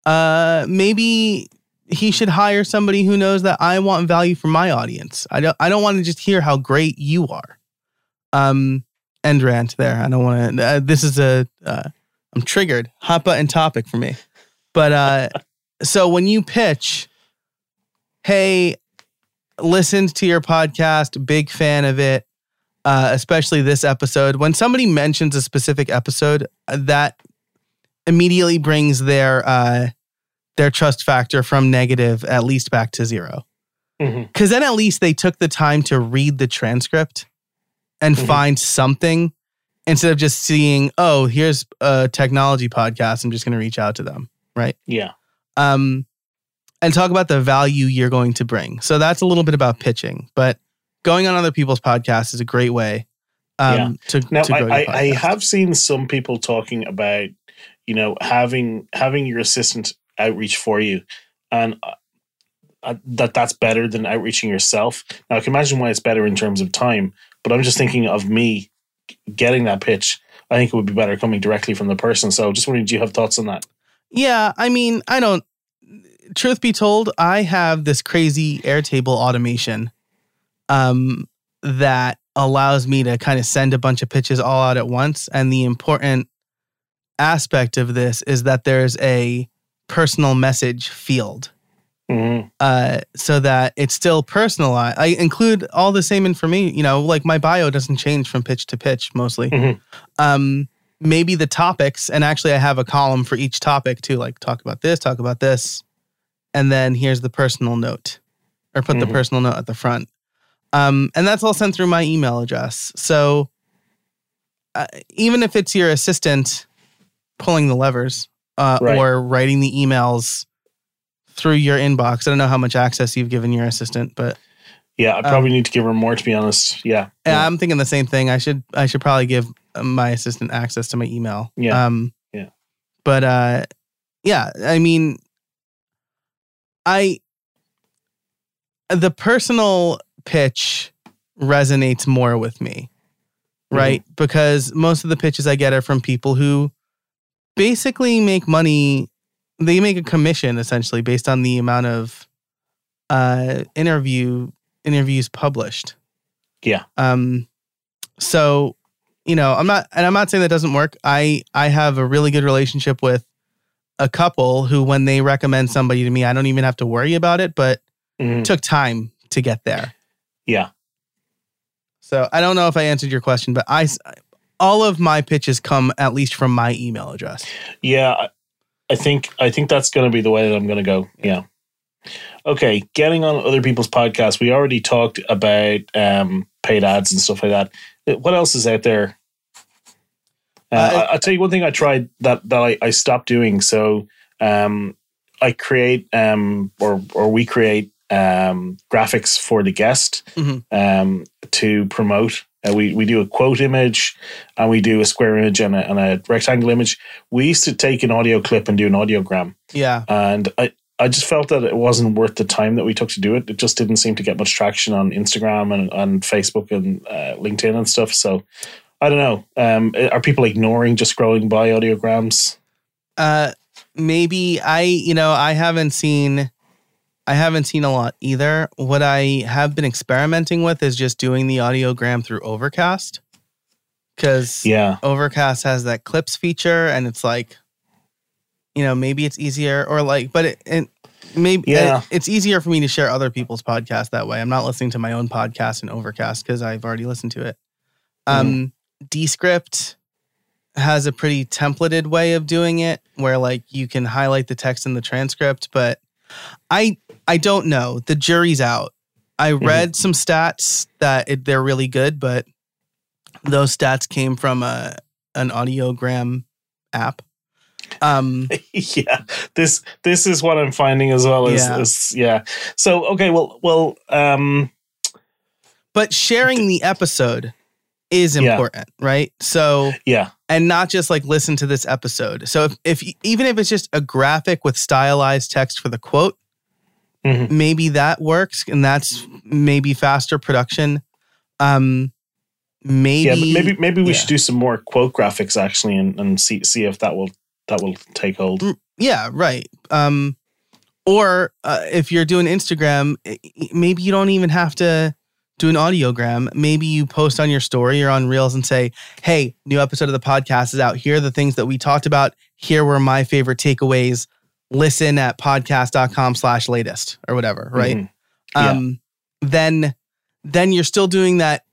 Uh, maybe he should hire somebody who knows that I want value for my audience. I don't. I don't want to just hear how great you are. Um, end rant there. I don't want to. Uh, this is a. Uh, I'm triggered. Hot button topic for me. But uh, so when you pitch, hey, listened to your podcast, big fan of it, uh, especially this episode. When somebody mentions a specific episode, uh, that immediately brings their uh, their trust factor from negative at least back to zero. Mhm. Because then at least they took the time to read the transcript and Mhm. find something instead of just seeing, oh, here's a technology podcast. I'm just going to reach out to them, right? Yeah. um, and talk about the value you're going to bring. So that's a little bit about pitching, but going on other people's podcasts is a great way um, to, Now, to grow I, your I, I have seen some people talking about, you know, having having your assistant outreach for you, and uh, uh, that that's better than outreaching yourself. Now, I can imagine why it's better in terms of time, but I'm just thinking of me getting that pitch. I think it would be better coming directly from the person. So, just wondering, do you have thoughts on that? Yeah, I mean, I don't. Truth be told, I have this crazy Airtable automation um, that allows me to kind of send a bunch of pitches all out at once. And the important aspect of this is that there's a personal message field. Mhm. uh, so that it's still personalized. I include all the same information. You know, like my bio doesn't change from pitch to pitch mostly. Mhm. Um, maybe the topics, and actually, I have a column for each topic to like talk about this, talk about this, and then here's the personal note, or put the Mhm. personal note at the front. Um, and that's all sent through my email address. So uh, even if it's your assistant pulling the levers uh, Right. or writing the emails through your inbox. I don't know how much access you've given your assistant, but Yeah, I probably need to give her more, to be honest. Yeah. yeah. I'm thinking the same thing. I should I should probably give uh, my assistant access to my email. Yeah. Um, Yeah. But uh, yeah. I mean, I the personal pitch resonates more with me, Mhm. right? Because most of the pitches I get are from people who basically make money. They make a commission essentially based on the amount of uh, interview interviews published. Yeah. Um. So, you know, I'm not, and I'm not saying that doesn't work. I I have a really good relationship with a couple who, when they recommend somebody to me, I don't even have to worry about it. But Mhm. it took time to get there. Yeah. So I don't know if I answered your question, but I, all of my pitches come at least from my email address. Yeah, I- think I think that's going to be the way that I'm going to go. Yeah. Okay, getting on other people's podcasts. We already talked about um, paid ads and stuff like that. Uh, What else is out there? Uh, Uh, I, I'll tell you one thing I tried that that I, I stopped doing. So um, I create um, or or we create um, graphics for the guest Mhm. um, to promote Uh, we we do a quote image, and we do a square image and a, and a rectangle image. We used to take an audio clip and do an audiogram, Yeah. and I I just felt that it wasn't worth the time that we took to do it. It just didn't seem to get much traction on Instagram and and Facebook and uh, LinkedIn and stuff. So I don't know. Um, are people ignoring just scrolling by audiograms? Uh, maybe I, you know, I haven't seen, I haven't seen a lot either. What I have been experimenting with is just doing the audiogram through Overcast, because Yeah, Overcast has that clips feature, and it's like, you know, maybe it's easier, or like, but it, it maybe Yeah. it- it's easier for me to share other people's podcasts that way. I'm not listening to my own podcast in Overcast because I've already listened to it. Um, Descript has a pretty templated way of doing it, where like you can highlight the text in the transcript, but I I don't know. The jury's out. I read some stats that it, they're really good, but those stats came from a an audiogram app. Um, yeah. This this is what I'm finding as well. Is Yeah. is yeah. So okay, well well um but sharing the episode is Yeah. important, right? So yeah and not just like listen to this episode. So if, if even if it's just a graphic with stylized text for the quote, Mhm. maybe that works and that's maybe faster production. Um maybe yeah. Maybe maybe we yeah. should do some more quote graphics actually and, and see see if that will that will take hold. Mm, yeah, right. Um or uh, if you're doing Instagram, maybe you don't even have to do an audiogram. Maybe you post on your story or on Reels and say, "Hey, new episode of the podcast is out. Here are the things that we talked about. Here were my favorite takeaways. Listen at podcast.com slash latest or whatever, right? Mhm. Yeah. Um then then you're still doing that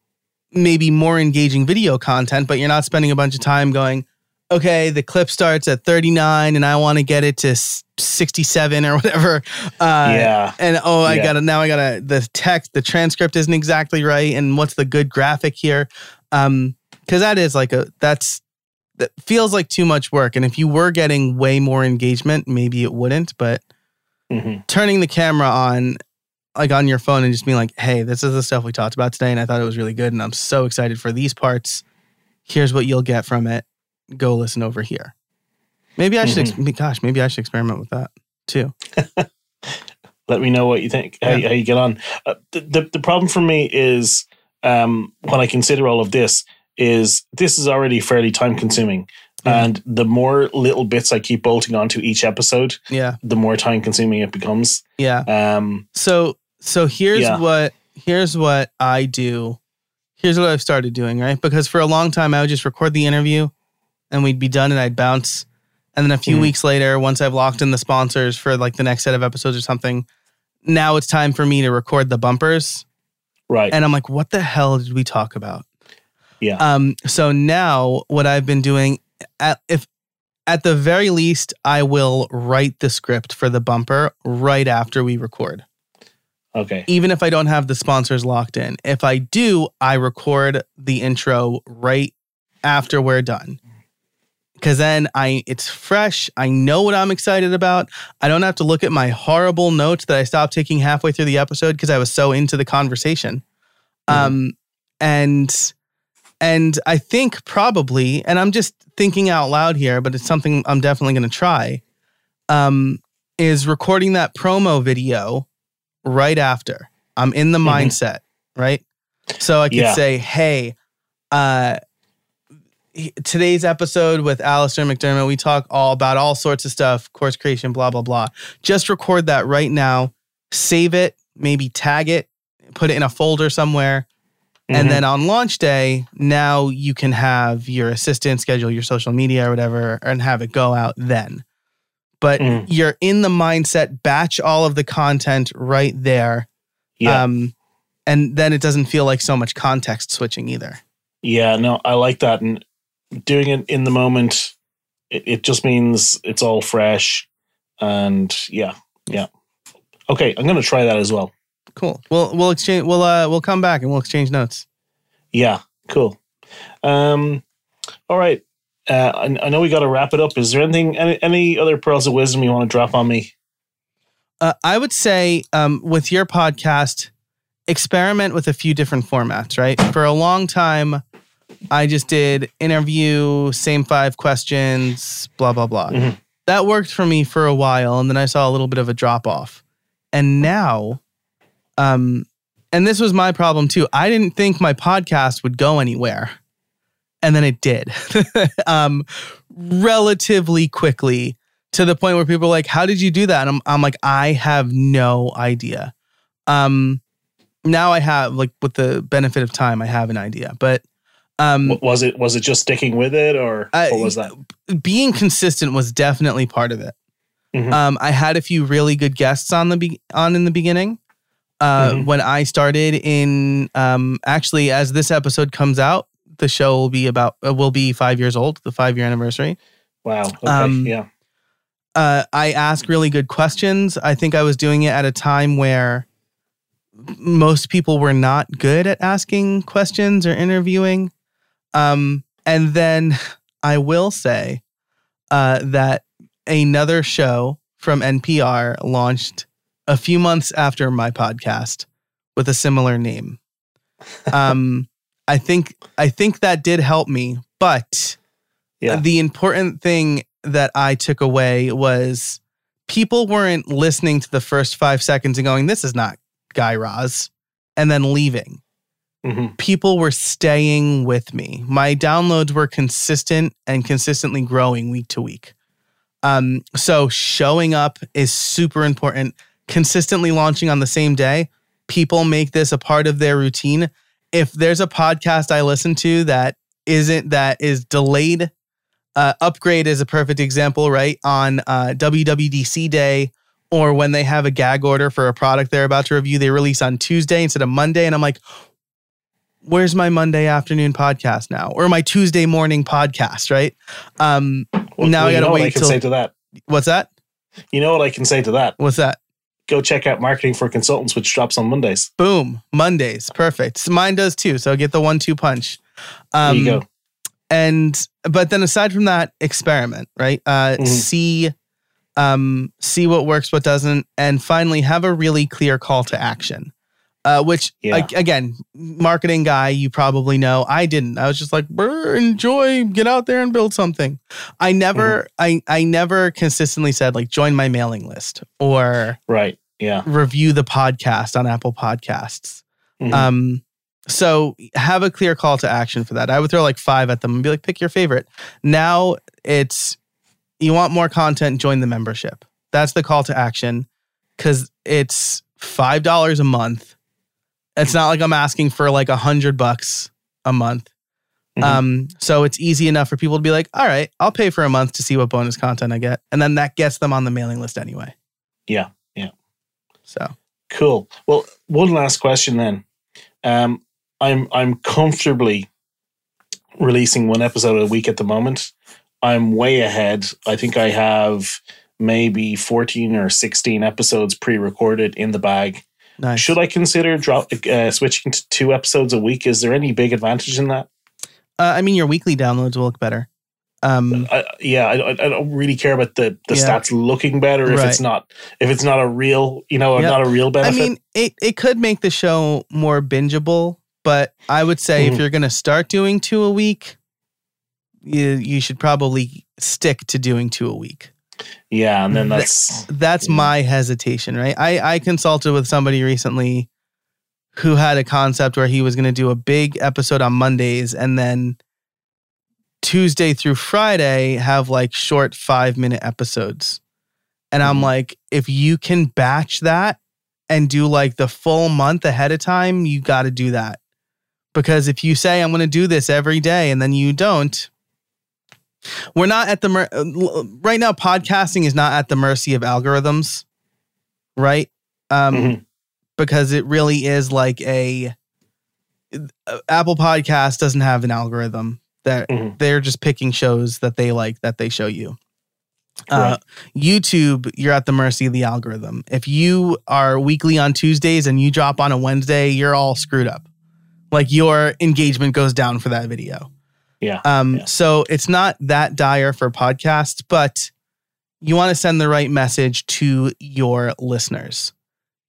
maybe more engaging video content, but you're not spending a bunch of time going, okay, the clip starts at 39 and I want to get it to 67 or whatever. Uh, yeah. And oh, I Yeah. gotta now I gotta the text, the transcript isn't exactly right, and what's the good graphic here? Um, because that is like a that's that feels like too much work. And if you were getting way more engagement, maybe it wouldn't. But Mhm. turning the camera on, like on your phone, and just being like, "Hey, this is the stuff we talked about today, and I thought it was really good, and I'm so excited for these parts. Here's what you'll get from it. Go listen over here." Maybe I should. Ex- gosh, maybe I should experiment with that too. Let me know what you think. How, Yeah. how you get on. Uh, the, the the problem for me is um when I consider all of this is this is already fairly time consuming. Yeah. And the more little bits I keep bolting onto each episode, Yeah, the more time consuming it becomes. yeah. Um, So so here's Yeah. what here's what I do. Here's what I've started doing, right? Because for a long time I would just record the interview and we'd be done and I'd bounce. And then a few Mhm. weeks later, once I've locked in the sponsors for like the next set of episodes or something, now it's time for me to record the bumpers. right. And I'm like, what the hell did we talk about? Yeah. Um, so now what I've been doing at if at the very least, I will write the script for the bumper right after we record okay. even if I don't have the sponsors locked in. If I do, I record the intro right after we're done. Cause then I it's fresh. I know what I'm excited about. I don't have to look at my horrible notes that I stopped taking halfway through the episode because I was so into the conversation. Um and and I think probably, and I'm just thinking out loud here, but it's something I'm definitely gonna try. Um, is recording that promo video right after. I'm in the Mhm. mindset, right? So I could Yeah. say, hey, uh, today's episode with Alistair McDermott, we talk all about all sorts of stuff, course creation, blah, blah, blah. Just record that right now, save it, maybe tag it, put it in a folder somewhere. Mhm. And then on launch day, now you can have your assistant schedule your social media or whatever and have it go out then. But Mhm. you're in the mindset, batch all of the content right there. yeah. Um, and then it doesn't feel like so much context switching either. Yeah, no, I like that. And doing it in the moment, it, it just means it's all fresh. And yeah, yeah. Okay, I'm gonna try that as well. Cool. We'll we'll exchange we'll uh we'll come back and we'll exchange notes. Yeah, cool. Um, all right. Uh, I, I know we got to wrap it up. Is there anything, any, any other pearls of wisdom you want to drop on me? Uh, I would say um with your podcast, experiment with a few different formats, right? For a long time, I just did interview, same five questions, blah, blah, blah. Mhm. That worked for me for a while. And then I saw a little bit of a drop off. And now, um, and this was my problem too. I didn't think my podcast would go anywhere. And then it did. um, relatively quickly to the point where people are like, How did you do that? And I'm, I'm like, I have no idea. Um, now I have, like, with the benefit of time, I have an idea. But um, Was it was it just sticking with it, or I- what was that? being consistent was definitely part of it. Mhm. Um, I had a few really good guests on the be- on in the beginning. Uh, Mhm. When I started in, um, actually, as this episode comes out, the show will be about uh, will be five years old, the five year anniversary. Wow. Okay. um, yeah. Uh, I ask really good questions. I think I was doing it at a time where most people were not good at asking questions or interviewing. Um, and then I will say uh, that another show from NPR launched a few months after my podcast with a similar name. Um, I think I think that did help me, but Yeah. the important thing that I took away was people weren't listening to the first five seconds and going, "This is not Guy Raz," and then leaving hmm people were staying with me. My downloads were consistent and consistently growing week to week. Um, so showing up is super important. Consistently launching on the same day, people make this a part of their routine. If there's a podcast I listen to that isn't that is delayed, uh, upgrade is a perfect example, right? On uh, WWDC day or when they have a gag order for a product they're about to review, they release on Tuesday instead of Monday, and I'm like, where's my Monday afternoon podcast now or my Tuesday morning podcast, right? Um, Well, Now well, you gotta know what wait I can till- say to that. what's that? You know what I can say to that. What's that? Go check out marketing for consultants, which drops on Mondays. Boom, Mondays, perfect. Mine does too. So get the one-two punch. Um, there you go. and but then aside from that experiment right uh Mhm. see um see what works what doesn't and finally have a really clear call to action uh which Yeah. like again marketing guy you probably know i didn't i was just like "Brr, enjoy get out there and build something i never i i never consistently said like join my mailing list or Right. Yeah. review the podcast on apple podcasts Mhm. um, so have a clear call to action for that. I would throw like five at them and be like, pick your favorite. Now it's you want more content, join the membership. That's the call to action because it's five dollars a month. It's not like I'm asking for like a hundred bucks a month. Mhm. Um, so it's easy enough for people to be like, all right, I'll pay for a month to see what bonus content I get. And then that gets them on the mailing list anyway. Yeah. So Cool. Well, one last question then. Um, I'm I'm comfortably releasing one episode a week at the moment. I'm way ahead. I think I have maybe 14 or 16 episodes pre-recorded in the bag. nice. Should I consider drop uh, switching to two episodes a week? Is there any big advantage in that? Uh, I mean, your weekly downloads will look better. Um, I, yeah, I, I don't really care about the, the Yeah. stats looking better if Right. it's not if it's not a real you know Yep. not a real benefit. I mean, it, it could make the show more bingeable, but I would say if Mhm. you're going to start doing two a week, you, you should probably stick to doing two a week. yeah, and then Th- that's That's Yeah. my hesitation, right? I, I consulted with somebody recently who had a concept where he was going to do a big episode on Mondays and then Tuesday through Friday have like short five minute episodes. And I'm Mhm. like, if you can batch that and do like the full month ahead of time, you got to do that. Because if you say, I'm going to do this every day and then you don't, we're not at the mer- uh, right now. Podcasting is not at the mercy of algorithms, right? Um, Mhm. because it really is like a uh, Apple Podcast doesn't have an algorithm that Mhm. they're just picking shows that they like that they show you. Uh, YouTube, you're at the mercy of the algorithm. If you are weekly on Tuesdays and you drop on a Wednesday, you're all screwed up. Like your engagement goes down for that video. yeah. Um, Yeah. So it's not that dire for podcasts, but you want to send the right message to your listeners.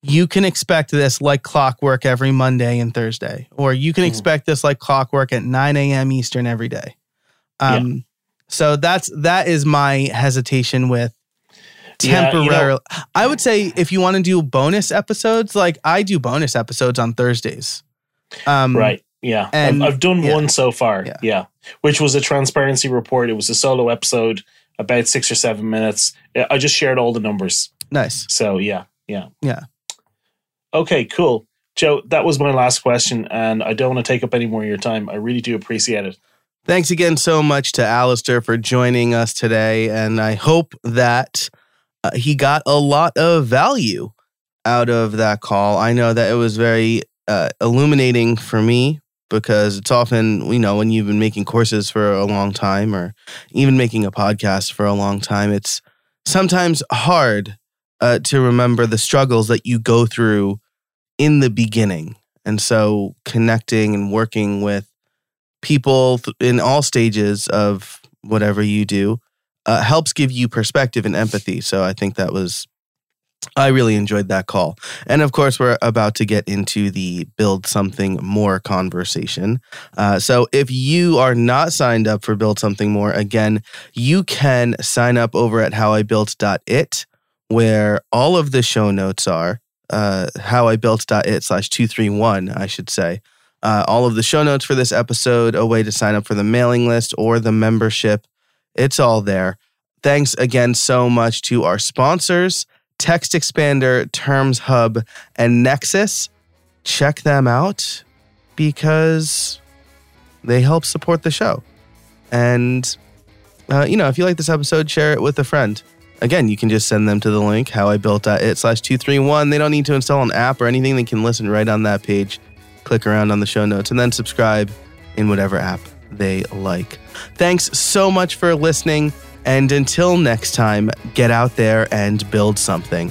You can expect this like clockwork every Monday and Thursday, or you can Mhm. expect this like clockwork at 9 a.m. Eastern every day. Um, so that's that is my hesitation with Yeah, you know- temporarily. I would say if you want to do bonus episodes, like I do bonus episodes on Thursdays. Um, right. Yeah. and- I've, I've done yeah. one so far. Yeah. Yeah. Which was a transparency report. It was a solo episode, about six or seven minutes. I just shared all the numbers. Nice. So yeah. Yeah. Yeah. Okay, cool. Joe, that was my last question, and I don't want to take up any more of your time. I really do appreciate it. Thanks again so much to Alistair for joining us today. And I hope that uh, he got a lot of value out of that call. I know that it was very uh, illuminating for me because it's often, you know, when you've been making courses for a long time or even making a podcast for a long time, it's sometimes hard uh, to remember the struggles that you go through in the beginning. And so connecting and working with people th- in all stages of whatever you do uh, helps give you perspective and empathy. So I think that was, I really enjoyed that call. And of course, we're about to get into the build something more conversation. Uh, so if you are not signed up for Build Something More, again, you can sign up over at howibuilt.it, where all of the show notes are. Uh, howibuilt.it slash 231, I should say uh, all of the show notes for this episode, a way to sign up for the mailing list or the membership. It's all there. Thanks again so much to our sponsors, TextExpander, Terms Hub, and Nexcess. Check them out because they help support the show. And, uh, you know, if you like this episode, share it with a friend. Again, you can just send them to the link, how I built it slash 231. They don't need to install an app or anything. They can listen right on that page click around on the show notes and then subscribe in whatever app they like. Thanks so much for listening. And until next time, get out there and build something.